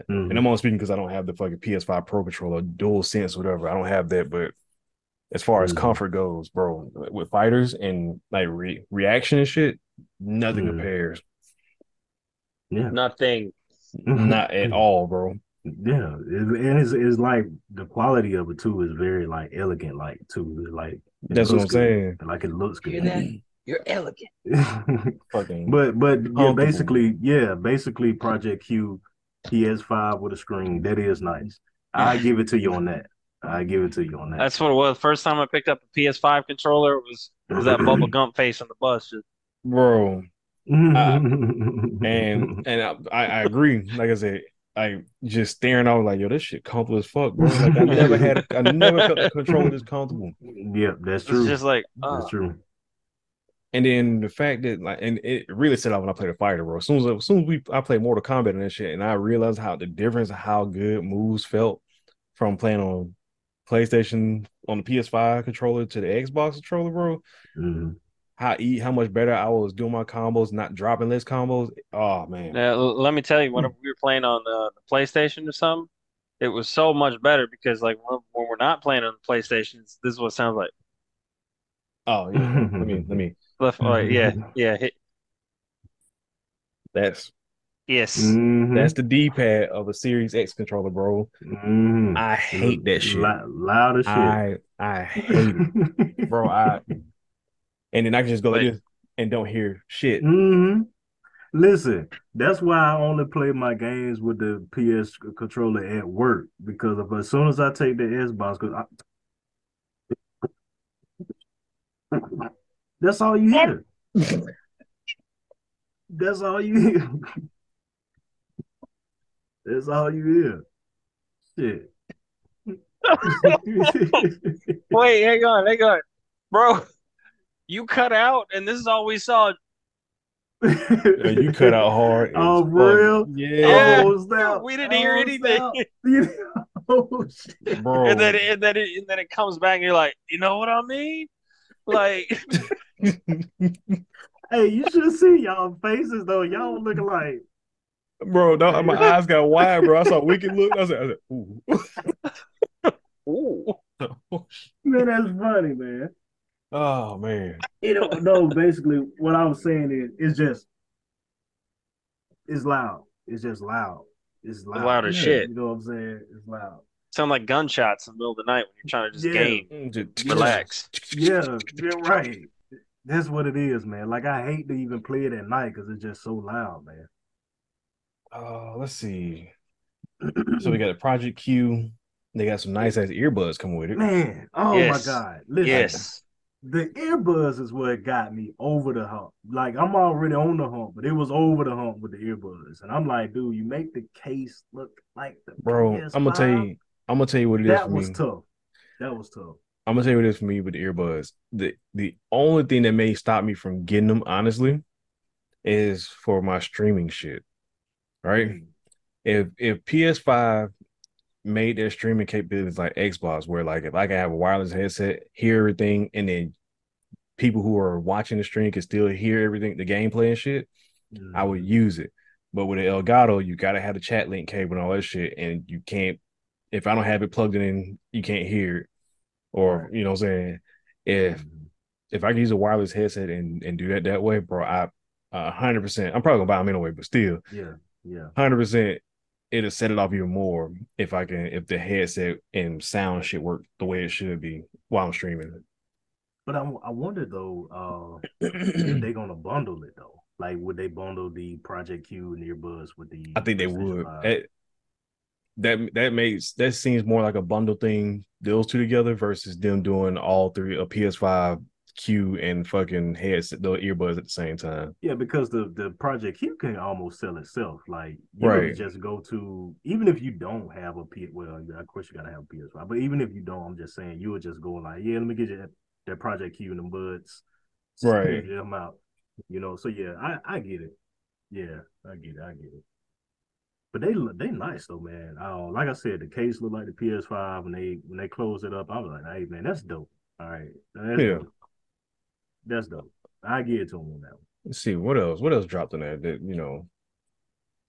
Mhm. And I'm only speaking because I don't have the fucking PS5 Pro controller, dual sense, whatever. I don't have that, but as far as Mhm. comfort goes, bro, with fighters and like re- reaction and shit, nothing Mhm. compares. yeah. nothing. Not at all, bro. Yeah, and it's, it's like the quality of it too is very like elegant, like too. Like it That's what I'm looks good. saying. Like it looks Hear good. that? You're elegant. [laughs] Fucking but but yeah, basically, yeah, basically Project Q PS5 with a screen. That is nice. I [laughs] give it to you on that. I give it to you on that. That's what it was. First time I picked up a PS5 controller it was it was that Bubba Gump face on the bus. Just, bro. [laughs] and And and I, I I agree. Like I said, I just staring out like, yo, this shit comfortable as fuck, bro. Like I [laughs] never had, I never felt the controller this comfortable. yeah, that's it's true. just like, That's uh, true. And then the fact that like, and it really set off when I played a fighter, bro. As soon as, as soon as we, I played Mortal Kombat and that shit, and I realized how the difference of how good moves felt from playing on PlayStation on the PS5 controller to the Xbox controller, bro. Mhm. How e how much better I was doing my combos, not dropping less combos. Oh man, Now, let me tell you, whenever we were playing on the, the PlayStation or something, it was so much better because like when, when we're not playing on the PlayStations, this is what it sounds like. oh yeah. let me let me. [laughs] Left, right, yeah, yeah, hit, That's yes. Mhm. That's the D pad of a Series X controller, bro. Mhm. I hate that shit. Lou- loud as shit. I I hate it, [laughs] bro. I and then I can just go like this and don't hear shit. hmm Listen, that's why I only play my games with the PS controller at work because if, as soon as I take the Xbox, because that's all you hear. [laughs] that's all you hear. that's all you hear. Shit. [laughs] Wait, hang on, hang on, bro. You cut out, and this is all we saw. Yeah, you cut out hard. [laughs] Oh, as for fuck. real? Yeah, Oh, snap. we didn't hear Oh, anything. snap. [laughs] [laughs] oh, shit. bro. and then and then it, and then it comes back and you're like, you know what I mean? Like Hey, you should see y'all faces though. Y'all looking like bro, no, my eyes got wide, bro. I saw Wicked look. I said, I said ooh. ooh. Oh, man, that's funny, man. Oh man. You know, no, basically what I was saying is it's just it's loud. It's just loud. It's loud. loud as Yeah. shit. You know what I'm saying? It's loud. Sound like gunshots in the middle of the night when you're trying to just Yeah. game. Just- Relax. Yeah, you're right. That's what it is, man. Like I hate to even play it at night because it's just so loud, man. Uh, let's see. So we got a Project Q. They got some nice ass earbuds coming with it. man, oh Yes. my god. Listen, Yes. The earbuds is what got me over the hump. Like I'm already on the hump, but it was over the hump with the earbuds. And I'm like, dude, you make the case look like the Bro, PS5. I'm gonna tell you, I'm gonna tell you what it is that was me. tough. That was tough. I'm gonna tell you what it is for me with the earbuds. The the only thing that may stop me from getting them, honestly, is for my streaming shit. Right? Mm. If if PS5 made their streaming capabilities like Xbox, where like if I can have a wireless headset, hear everything, and then people who are watching the stream can still hear everything, the gameplay and shit, I would Mhm. use it. But with the Elgato, you gotta have the chat link cable and all that shit, and you can't. If I don't have it plugged in, you can't hear it. Or Right. you know what I'm saying? If Mhm. if I can use a wireless headset and and do that that way, bro, I a hundred percent. I'm probably gonna buy them anyway, but still, Yeah, yeah. hundred percent, it'll set it off even more if I can if the headset and sound shit work the way it should be while I'm streaming. But I, I wonder though, uh, if [clears throat] they gonna bundle it though. Like, would they bundle the Project Q and earbuds with the? I think they would. 5? That that that makes that seems more like a bundle thing. Those two together versus them doing all three a PS5 Q and fucking headset the earbuds at the same time. Yeah, because the the Project Q can almost sell itself. Like, you Right. just go to even if you don't have a P. Well, of course you gotta have a PS5. But even if you don't, I'm just saying you would just go like, yeah, let me get you that, that Project Q and them buds. [laughs] Right. Get them out. You know. So yeah, I I get it. Yeah, I get it. I get it. But they look- they nice though, man. Uh, like I said, the case looked like the PS5 when they when they closed it up. I was like, hey man, that's dope. All right, that's Yeah. dope. That's dope. I give it to them on that one. Let's see what else. What else dropped in there that you know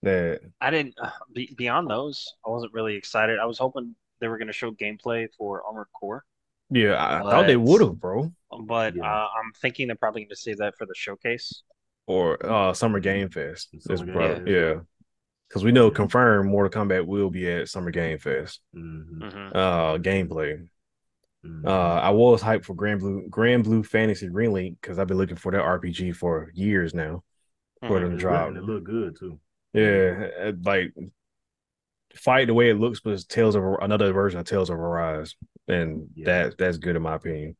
that I didn't uh, be, beyond those. I wasn't really excited. I was hoping they were going to show gameplay for Armored Core, yeah I, I thought they would have, bro. but Yeah. uh, I'm thinking they're probably going to save that for the showcase. Or uh Summer Game Fest. Summer Game probably- Fest. yeah. Because we know confirmed Mortal Kombat will be at Summer Game Fest. Mhm, Mhm. Uh gameplay. Uh, I was hyped for Granblue Grand Blue Fantasy Relink because I've been looking for that RPG for years now. for Mhm. them It drop. it look good too. Yeah, uh, like fight the way it looks, but it's Tales of another version of Tales of Arise, and Yeah. that that's good in my opinion.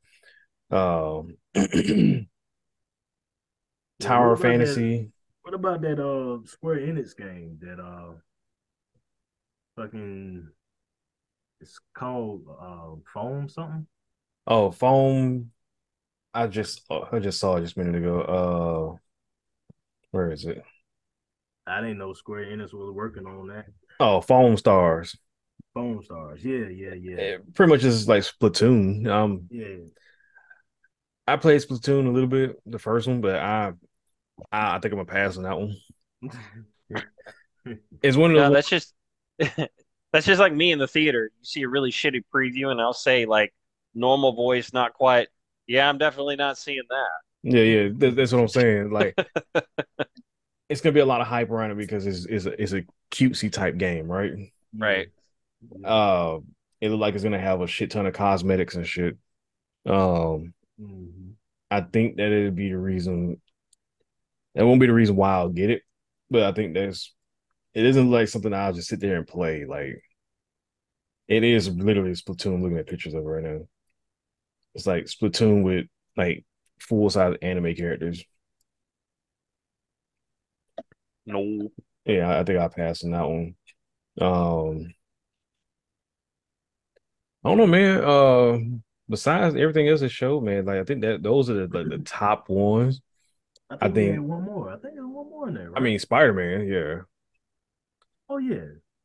Um, [clears throat] Tower what of about that- Fantasy. What about that uh Square Enix game that uh fucking it's called uh foam something? Oh, foam. I just oh, I just saw it just a minute ago. Uh, where is it? I didn't know Square Enix was working on that. Oh, Foamstars. Foam stars. Yeah, yeah, yeah. It pretty much is like Splatoon. Um, Yeah. I played Splatoon a little bit, the first one, but I, I, I think I'm gonna pass on that one. [laughs] It's one of No, those. that's just [laughs] that's just like me in the theater. You see a really shitty preview, and I'll say like normal voice, not quite. Yeah, I'm definitely not seeing that. yeah, yeah. That, that's what I'm saying. Like, [laughs] it's gonna be a lot of hype around it because it's it's a, it's a cutesy type game, right? Right. Uh, it look like it's gonna have a shit ton of cosmetics and shit. Um, Mhm. I think that it'd be the reason. That won't be the reason why I'll get it, but I think that's. It isn't like something I'll just sit there and play. Like, it is literally Splatoon. Looking at pictures of it right now, it's like Splatoon with like full size anime characters. No. Yeah, I- I think I passed pass on that one. Um, I don't know, man. Uh, besides everything else it showed, man, like I think that those are the like the top ones. I think, we think- had one more. I think there's one more in there. Right? I mean, Spider Man, yeah. Oh yeah,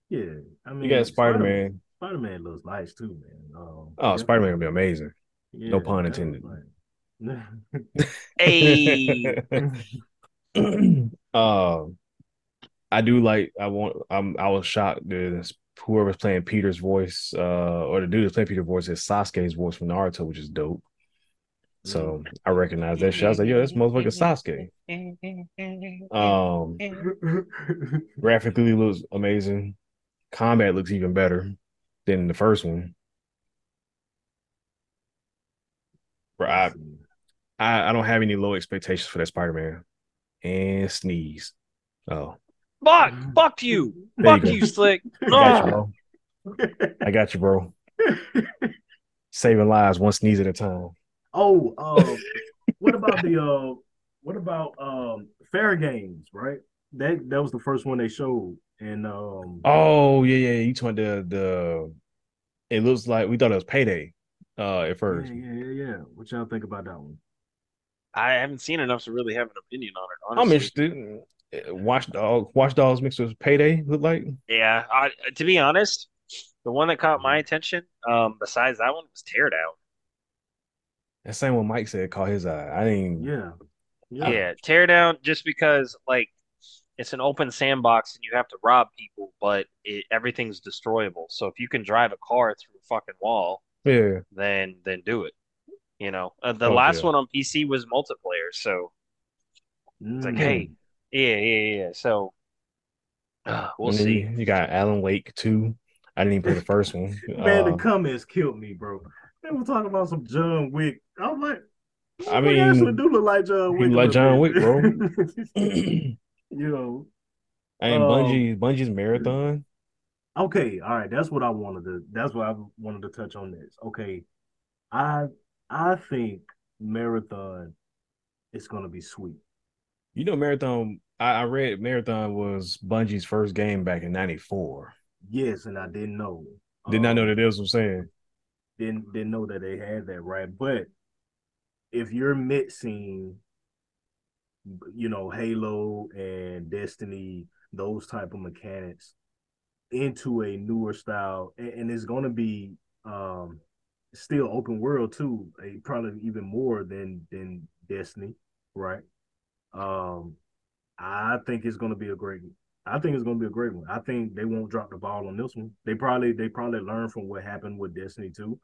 yeah. I mean, You got Spider Man. Spider Man looks nice too, man. Um, Oh. Spider Man gonna be amazing. Yeah, no pun intended. like- [laughs] Hey, [laughs] um, I do like. I want. I'm. I was shocked that whoever's playing Peter's voice, uh, or the dude that's playing Peter's voice is Sasuke's voice from Naruto, which is dope. So I recognize that shit. I was like, yo, this motherfucking Sasuke. Um, graphically looks amazing. Combat looks even better than the first one. Bro, I, I, I don't have any low expectations for that Spider Man. And sneeze. Oh, fuck, fuck you, There fuck go. you, Slick. [laughs] I got you, bro. [laughs] I got you, bro. [laughs] Saving lives one sneeze at a time. Oh, um, what about the uh, what about um, Fairgames? Right, that that was the first one they showed, and um, Oh yeah, yeah. You talking the the? It looks like we thought it was payday. Uh, at first. yeah, yeah, yeah. What y'all think about that one? I haven't seen enough to really have an opinion on it. I'm interested. Watch Dog, Watch Dogs mixed with Payday look like. Yeah, I, to be honest, the one that caught my attention, um, besides that one, was Teardown. That same one Mike said caught his eye. I didn't. Yeah, Yeah, Teardown just because like it's an open sandbox and you have to rob people, but it, everything's destroyable. So if you can drive a car through a fucking wall, Yeah, then then do it. You know, uh, the Oh, last yeah. one on PC was multiplayer, so it's like, Mm. hey, yeah, yeah, yeah. So uh, [sighs] we'll And see. You, you got Alan Wake too. I didn't even play the first one. [laughs] Man, the Uh, comments killed me, bro. They were talking about some John Wick. I was like, I we actually mean, do look like John Wick. like John Wick, and [laughs] [clears throat] you know. and Bungie, Bungie's marathon. Okay, all right. That's what I wanted to. That's what I wanted to touch on this. Okay, I I think marathon is gonna be sweet. You know, marathon. I, I read marathon was Bungie's first game back in '94. Yes, and I didn't know. Did not know Um, that. That's what I'm saying. Didn't didn't know that they had that right. But if you're mixing, you know, Halo and Destiny, those type of mechanics into a newer style, and, and it's going to be um still open world too, eh, probably even more than than Destiny, right? Um, I think it's going to be a great. I think it's going to be a great one. I think they won't drop the ball on this one. They probably they probably learn from what happened with Destiny 2.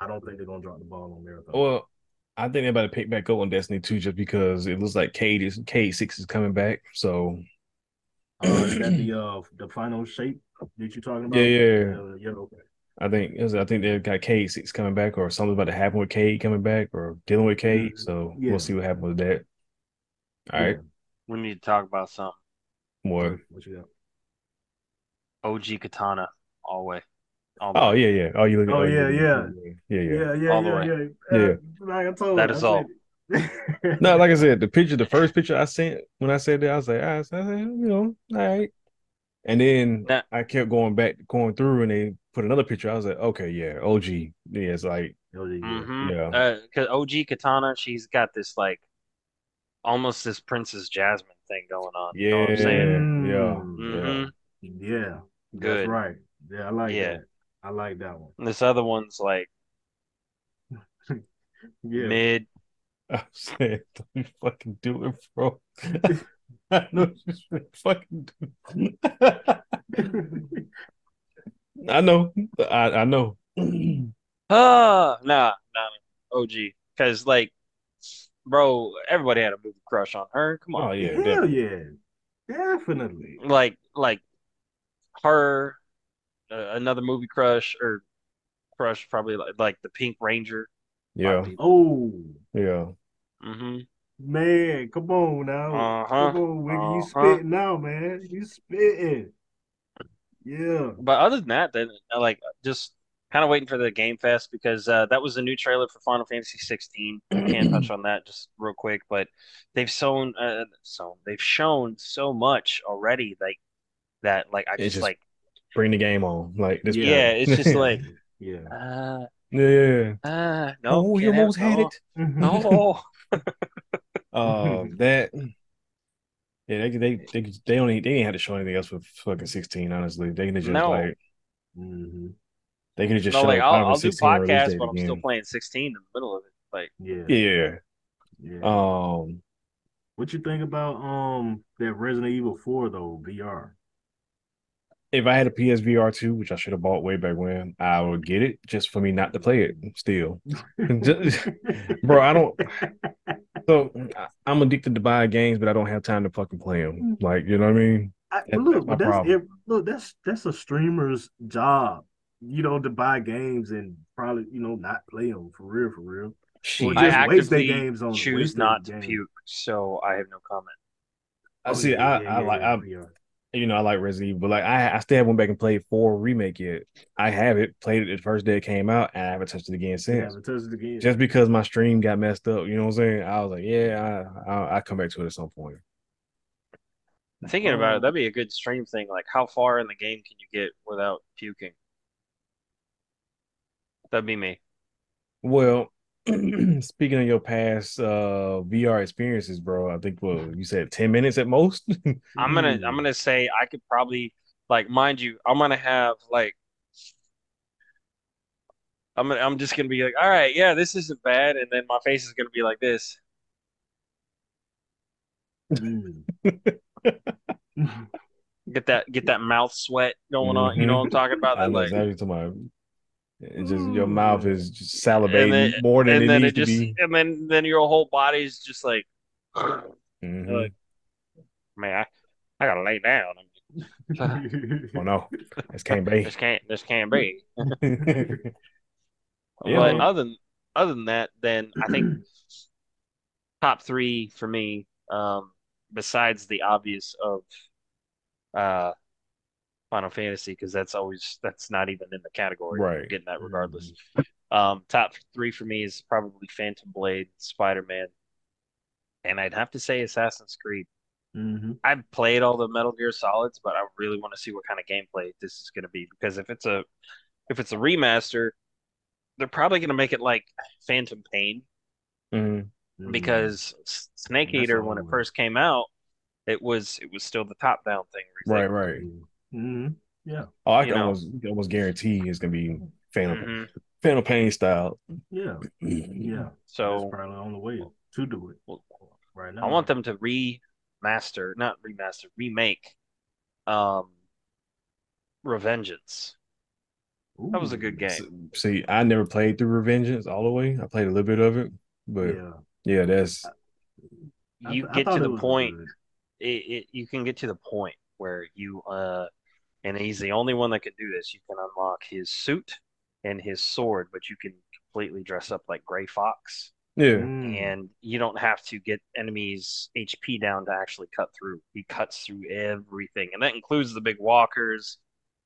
I don't think they're gonna drop the ball on Marathon. Well, I think they're about to pick back up on Destiny 2 just because it looks like Cayde is Cayde Six is coming back. So uh, is that the [clears throat] uh the final shape that you're talking about? yeah, yeah. Uh, yeah, okay. I think I think they've got Cayde Six coming back, or something's about to happen with Cayde coming back, or dealing with Cayde. Mhm. So Yeah. we'll see what happens with that. All right, We need to talk about something. Yeah. more. What you got? OG Kitana, all the way. All Oh way. yeah, yeah. Oh, you look. Oh, you yeah, look- yeah. yeah, yeah. Yeah, yeah, yeah, yeah. Yeah. Uh, like I told That I all. No, like I [laughs] said, the picture, the first picture I sent when I said that, I was like, I said, you know, all right. And then Nah. I kept going back, going through, and they put another picture. I was like, okay, yeah, OG. Yeah, it's like, Oh, yeah. Yeah. Uh, cause OG Kitana, she's got this like almost this Princess Jasmine thing going on. You know what I'm saying? yeah, Mm. yeah. Yeah, that's Good. right. Yeah, I like Yeah. that. I like that one. And this other one's like [laughs] Yeah. mid. [laughs] I said, don't you fucking do it, bro. [laughs] I know you should fucking do it. I know. I, I know. [clears throat] Ah, nah, nah, nah. OG. Cause like, bro, everybody had a movie crush on her. Come on. Oh, yeah. Hell definitely. yeah. Definitely. Like, like her, uh, another movie crush or crush, probably like, like the Pink Ranger. Yeah. Oh Yeah. Mm-hmm. man, come on now. Uh-huh. Come on, Wiggy. You Uh-huh. spitting now, man. You spitting. Yeah. But other than that, then like just kind of waiting for the Game Fest because uh, that was the new trailer for Final Fantasy 16. Can't [clears throat] touch on that just real quick, but they've shown, uh, so they've shown so much already, like that. Like I just, just- like, Bring the game on. Like this. yeah, it's just like, [laughs] Yeah. uh, Yeah. uh, no, oh, you almost had no, it. No, [laughs] Um, [laughs] that yeah, they they they they don't need, they didn't have to show anything else with fucking sixteen. Honestly, they can just No. like Mhm. They can have just No, show like I'll, I'll do podcasts, but I'm still playing 16 in the middle of it. Like, Yeah. Yeah, yeah. um, what you think about um that Resident Evil 4 though, VR? if I had a PSVR two, which I should have bought way back when, I would get it just for me not to play it. Still, [laughs] Just- [laughs] bro, I don't. So I- I'm addicted to buying games, but I don't have time to fucking play them. Like, you know what I mean? I, That- look, that's that's it, look, that's that's a streamer's job, you know, to buy games and probably you know not play them for real, for real. Shit. just I waste their actively games on- choose not to games. puke, so I have no comment. I Oh, see. yeah, I, yeah, I yeah, like. yeah, I, VR. you know, I like Resident Evil, but like I, I still haven't went back and played four remake yet. I have it, played it the first day it came out, and I haven't touched it again Yeah, since. but touched it again. Just because my stream got messed up, you know what I'm saying? I was like, yeah, I, I, I come back to it at some point. Thinking about it, Um, that'd be a good stream thing. Like, how far in the game can you get without puking? That'd be me. Well, [clears throat] speaking of your past uh VR experiences, bro, I think well, you said 10 minutes at most. [laughs] I'm gonna Mm. I'm gonna say I could probably like mind you, I'm gonna have like I'm gonna, I'm just gonna be like, all right, yeah, this isn't bad, and then my face is gonna be like this. Mm. Get that get that mouth sweat going on. You know what I'm talking about? I That know like exactly what you're talking about. It's just your mouth is just salivating and then more than and it then needs it just to be. and then then your whole body's just like [clears throat] Mhm. like, man, I, I gotta lay down. [laughs] Oh no, this can't be. This can't this can't be. [laughs] Yeah, but other than other than that, then I think [clears throat] top three for me, um, besides the obvious of uh Final Fantasy, because that's always that's not even in the category. Right. You're getting that regardless. Um, top three for me is probably Phantom Blade, Spider Man, and I'd have to say Assassin's Creed. Mhm. I've played all the Metal Gear Solids, but I really want to see what kind of gameplay this is going to be because if it's a if it's a remaster, they're probably going to make it like Phantom Pain Mhm. Mhm. because Snake Eater when it first came out, it was it was still the top down thing. where Right, it's right. Mhm. Yeah, Oh, I You can know. almost almost guarantee it's gonna be like- Phantom Mhm. Phantom Pain style. yeah, [clears throat] yeah. That's So probably on the way to do it right now. I want them to remaster, not remaster, remake um Revengeance. That was a good game. See, I never played through Revengeance all the way. I played a little bit of it, but yeah, Yeah, that's You I get thought to the point it, it you can get to the point where you uh and he's the only one that can do this. You can unlock his suit and his sword, but you can completely dress up like Gray Fox. yeah. Mm. And you don't have to get enemies HP down to actually cut through. He cuts through everything, and that includes the big walkers,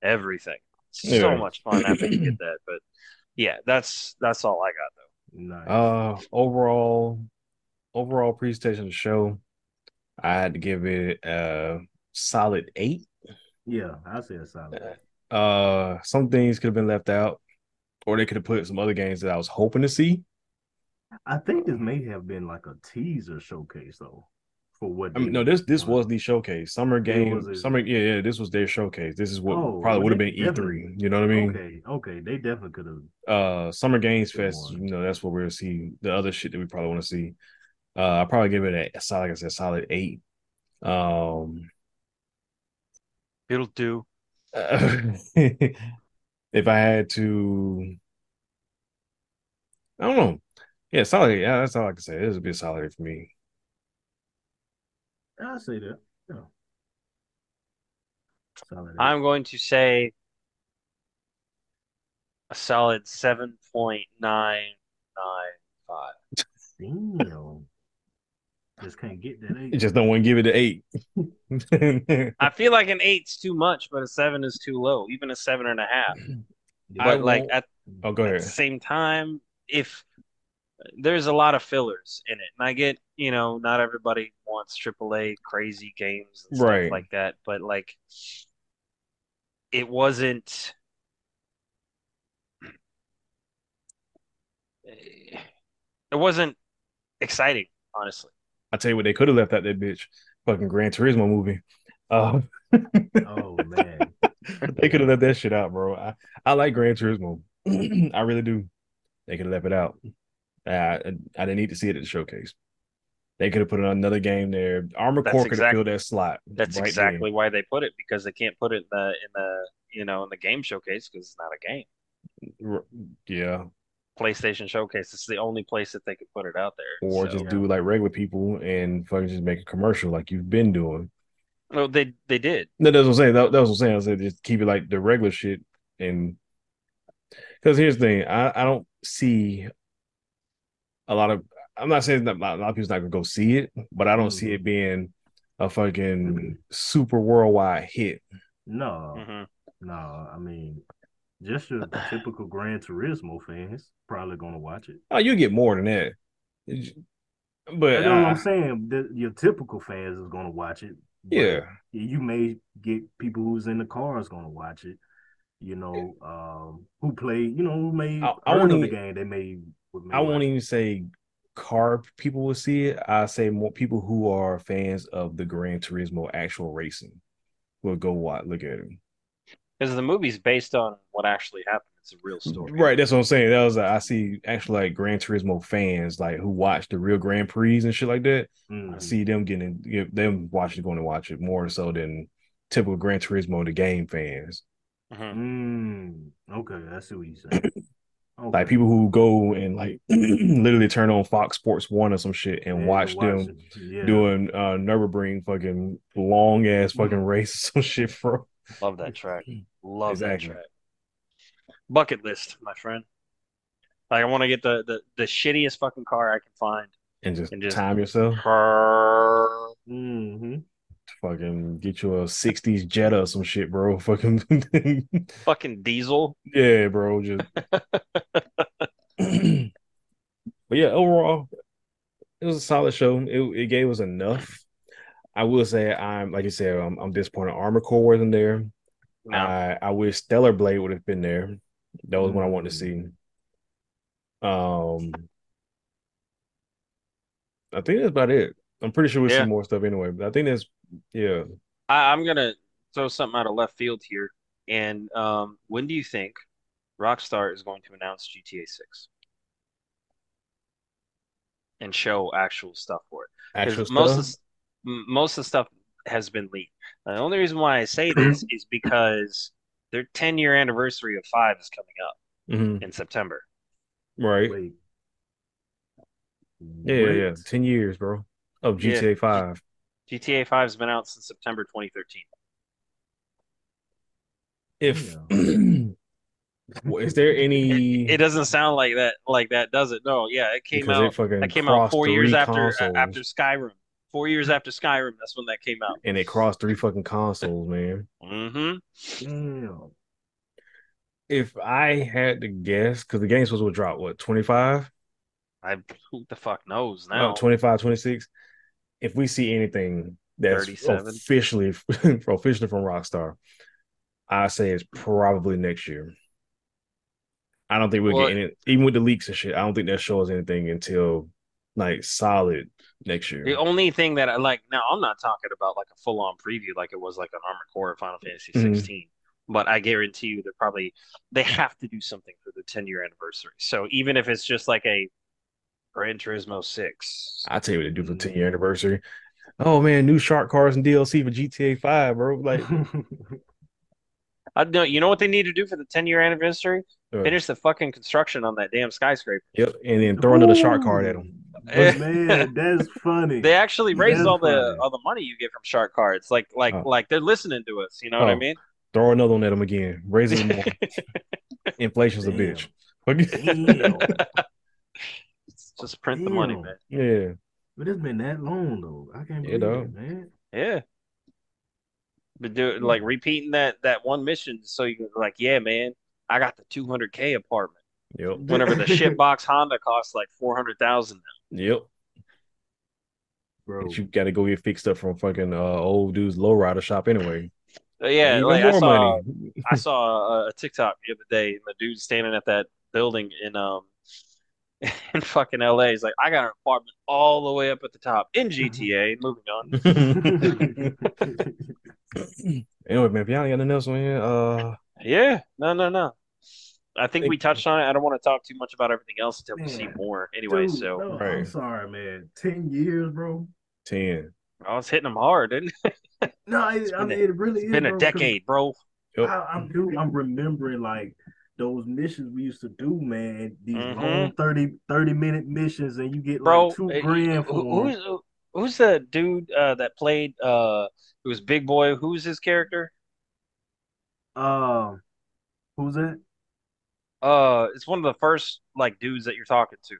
everything. So much fun after you get that. But yeah, that's that's all I got though. Nice. Uh, overall, overall presentation of the show, I had to give it a solid eight. Yeah, I say a solid. Uh, some things could have been left out, or they could have put some other games that I was hoping to see. I think this may have been like a teaser showcase though, for what. I mean, no, this this was the showcase. Summer It game, a- summer, yeah, yeah. This was their showcase. This is what Oh, probably would have been E three. You know what I mean? Okay, okay, they definitely could have. Uh, Summer Games Fest. one. You know, that's what we're gonna see. The other shit that we probably want to see. Uh, I probably give it a, a solid, like I said, solid eight. Um, It'll do. Uh, [laughs] if I had to, I don't know. Yeah, solid. Yeah, that's all I can say. This would be a solid for me. I'll say that. Yeah. Solid. I'm going to say a solid seven point nine nine five. Damn. Just can't get that You eight. just don't want to give it an eight. [laughs] I feel like an eight's too much, but a seven is too low. Even a seven and a half. Yeah. I But like at, oh, go at the same time, if there's a lot of fillers in it, and I get you know not everybody wants AAA crazy games and stuff Right. like that, but like it wasn't. [sighs] It wasn't exciting, honestly. I tell you what, they could have left out that bitch. Fucking Gran Turismo movie. Uh, Oh man. [laughs] they could have left that shit out, bro. I, I like Gran Turismo. [clears throat] I really do. They could have left it out. I, I didn't need to see it at the showcase. They could have put another game there. Armor That's Core could have exact- filled that slot. That's right exactly why they put it because they can't put it in the in the you know in the game showcase because it's not a game. Yeah. PlayStation Showcase. It's the only place that they could put it out there. Or So- just Yeah. do like regular people and fucking just make a commercial like you've been doing. well, they they did. No, that's what I'm saying. That, that was what I'm saying. I said just keep it like the regular shit. And because here's the thing, I, I don't see a lot of. I'm not saying that a lot of people's not gonna go see it, but I don't see Mhm. it being a fucking super worldwide hit. No, Mhm. no. I mean, just your [laughs] typical Gran Turismo fans probably gonna watch it. Oh, you get more than that. But That's what uh, I'm saying. The, your typical fans is gonna watch it. yeah, you may get people who's in the cars gonna watch it. You know, um, who play. You know, who may I- I won't of the even- game. They may. may I won't watch even say car people will see it. I say more people who are fans of the Gran Turismo actual racing will go watch, look at it. Because the movie's based on what actually happened. It's a real story. Right, that's what I'm saying. That was I see actually like Gran Turismo fans like who watch the real Grand Prix and shit like that. Mhm. I see them getting get them watching going to watch it more so than typical Gran Turismo the game fans. Mhm. Mm, okay, I see what you're saying. [clears throat] Okay. Like people who go and like [clears throat] literally turn on Fox Sports One or some shit and Yeah, watch them. Yeah. doing uh Nürburgring fucking long ass fucking race some shit, [laughs] bro. Love that track. Love Exactly. that track. Bucket list, my friend. Like I want to get the, the the shittiest fucking car I can find. And just, And just- time yourself. hmm Fucking get you a '60s Jetta or some shit, bro. [laughs] Fucking fucking diesel. Yeah, bro. Just [laughs] [clears throat] but yeah, overall, it was a solid show. It, it gave us enough. I will say I'm like you said, I'm, I'm disappointed. Armor Core wasn't there. No. I I wish Stellar Blade would have been there. That was what I wanted to see. Um, I think that's about it. I'm pretty sure we'll Yeah. see more stuff anyway. But I think that's yeah. I, I'm gonna throw something out of left field here. And um, when do you think Rockstar is going to announce GTA 6 and show actual stuff for it? Actual most stuff. of the, s- m- most of the stuff has been leaked. The only reason why I say this is because their 10 year anniversary of Five is coming up Mhm. in September. Right. Wait. Yeah, yeah, Wait. yeah. Ten years, bro. Of Yeah. GTA Five. GTA 5 has been out since September 2013. If [clears throat] Well, is there any? It, it doesn't sound like that. Like that, does it? No. Yeah, it came because out. it fucking That came out four years three after uh, after Skyrim. Four years after Skyrim, that's when that came out. and it crossed three fucking consoles, man. Mm-hmm. Damn. If I had to guess, because the game's supposed to drop what 25? I who the fuck knows now? No, 25, 26. If we see anything that's 37. officially [laughs] officially from Rockstar, I say it's probably next year. I don't think we'll Well- get any, even with the leaks and shit. I don't think that shows anything until like solid next year. The only thing that I like now, I'm not talking about like a full on preview like it was like an Armored Core or Final Fantasy Mhm. 16. But I guarantee you, they're probably they have to do something for the 10 year anniversary. So even if it's just like a Gran Turismo 6, I'll tell you what they do for the 10 year anniversary. Oh man, new shark cars and DLC for GTA 5, bro. Like [laughs] I know you know what they need to do for the 10 year anniversary? Finish the fucking construction on that damn skyscraper. Yep, and then throw another shark card at them. But [laughs] man, that's funny. They actually raised That's all the all the money you get from shark cards. Like like Oh. like they're listening to us. You know what I Oh. mean? Throw another one at them again. Raise it more. [laughs] Inflation's a bitch. [laughs] Just print the money, man. yeah. But it's been that long though. I can't Yeah, believe dog. it, man. Yeah. But do like repeating that that one mission so you can like, yeah, man, I got the 200k apartment. Yep. [laughs] Whenever the shitbox Honda costs like 400,000 Yep. Bro. But you got to go get fixed up from fucking uh, old dude's lowrider shop anyway. now. Yeah, Even like I saw. [laughs] I saw a, a TikTok the other day, and the dude standing at that building in um [laughs] in fucking LA. He's like, I got an apartment all the way up at the top in GTA. Moving on. anyway, man, if y'all ain't got nothing else on here, uh, Yeah, no, no, no. I think Think- we touched on it. I don't want to talk too much about everything else until we see more. Anyway, Dude, so no, I'm sorry, man. Ten years, bro. ten. I was hitting them hard, didn't it? [laughs] No, it, I mean a- it really It's is. been a decade, bro. Yep. I, I'm dude, I'm remembering like those missions we used to do, man. These Mhm. long 30, 30 minute missions, and you get Bro, like two uh, grand who- for 'em. who's who's the dude uh, that played uh it was Big Boy? Who's his character? Uh, who's that? Uh it's one of the first like dudes that you're talking to.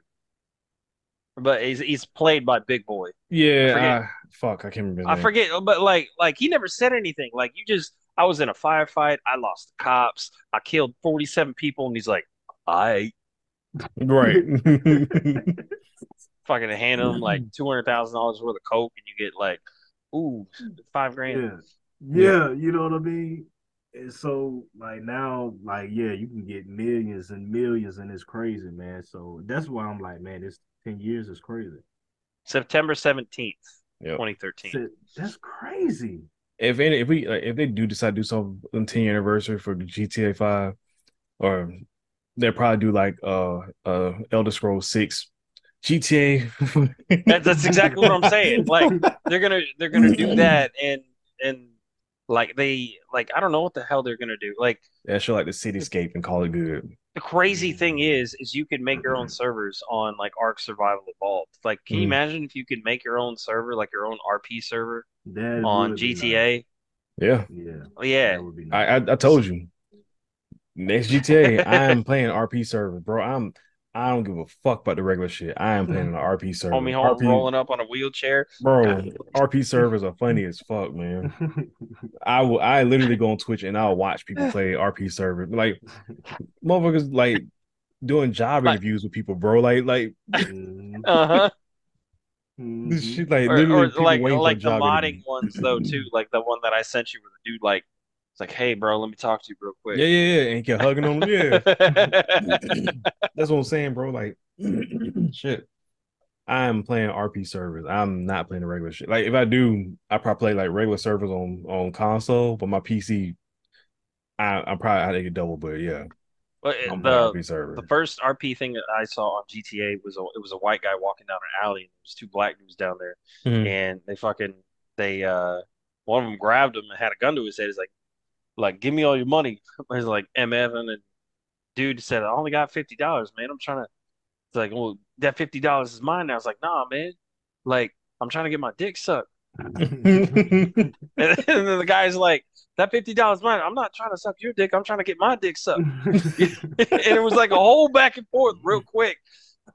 But he's he's played by Big Boy. Yeah, forget. I, fuck, I can't remember. I forget, but like like he never said anything. Like you just I was in a firefight, I lost the cops, I killed 47 people, and he's like, I Right. [laughs] fucking hand him like two hundred thousand dollars worth of coke, and you get like, ooh, five grand. Yeah. Yeah, you know what I mean? And so like now, like, yeah, you can get millions and millions and it's crazy, man. So that's why I'm like, man, this 10 years is crazy. September 17th, Yep. 2013. So, that's crazy. if any, if we like, if they do decide to do something on 10 year anniversary for GTA 5, or they'll probably do like uh uh Elder Scrolls 6 GTA. That, that's exactly what I'm saying. Like they're gonna they're gonna do [laughs] that, and and like they like I don't know what the hell they're gonna do. Like yeah, show like the cityscape and call it good. the crazy thing is, is you can make your own servers on like Ark Survival Evolved. Like, can you Mm. imagine if you could make your own server, like your own RP server That on GTA? Yeah, nice. Yeah. Oh, yeah, That would be I. I I told you. Next GTA, I am playing RP server, bro. I'm I don't give a fuck about the regular shit. I am playing an RP server. homie, home RP, rolling up on a wheelchair. bro. RP servers are funny as fuck, man. [laughs] I will. I literally go on Twitch and I'll watch people play [sighs] RP server. Like motherfuckers, like doing job Like- interviews with people, bro. Like, like Mhm. [laughs] Uh huh. this Mhm. shit, like Or, literally or like like the modding interview. ones though too. Like the one that I sent you with the dude like it's like, hey bro, let me talk to you real quick. Yeah, yeah, yeah, and kept hugging them. Yeah, [laughs] that's what I'm saying, bro. Like, [clears throat] shit. I'm playing RP servers. I'm not playing the regular shit. Like, if I do, I probably play like regular servers on on console, but my PC, I I'm probably I think a double, but yeah, But I'm the the first RP thing that I saw on GTA was a it was a white guy walking down an alley and there was two black dudes down there Mhm. and they fucking they uh one of them grabbed him and had a gun to his head. He's like like give me all your money. [laughs] He's like M Evan and dude said I only got fifty dollars, man. I'm trying to. It's like well that fifty dollars is mine. now. I was like nah, man. Like I'm trying to get my dick sucked. [laughs] And [laughs] then the guy's like that fifty dollars mine. I'm not trying to suck your dick. I'm trying to get my dick sucked. and it was like a whole back and forth real quick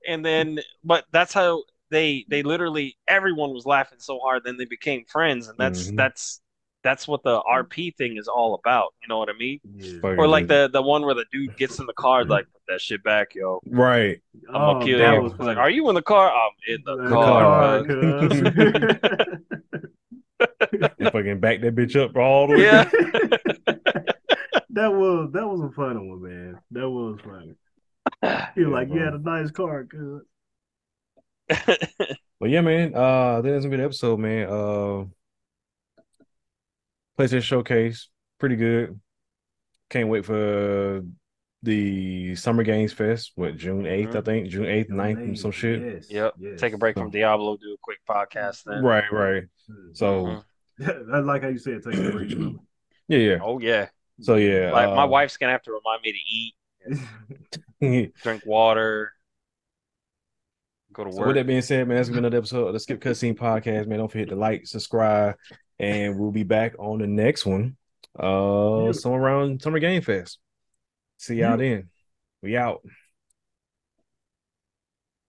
and then but that's how they they literally everyone was laughing so hard then they became friends and that's Mhm. that's that's what the rp thing is all about you know what i mean Yeah. Or like the the one where the dude gets in the car like put that shit back yo right. i'm gonna Oh, kill that you was like are you in the car i'm in the, The car, car, cuz." cuz. And fucking back that bitch up all the way. yeah [laughs] that was that was a funny one, man. That was funny. He was like, bro. "You had a nice car, cuz." [laughs] But yeah, man. Uh, I think that's a good episode, man. Uh, PlayStation Showcase, pretty good. Can't wait for the Summer Games Fest. What June 8th I Mhm. think June eighth, 9th, and some shit. Yes, yep yes. take a break from diablo do a quick podcast then Right, right. So Mhm. [laughs] I like how you said take a break. [clears throat] yeah, yeah. oh yeah So yeah, like my uh, wife's gonna have to remind me to eat [laughs] drink water go to So work with that being said, man, that's been another episode of the Skip Cutscene Podcast. Man, don't forget to like, subscribe, and we'll be back on the next one. Uh, Yeah. somewhere around Summer Game Fest. See y'all then. We out.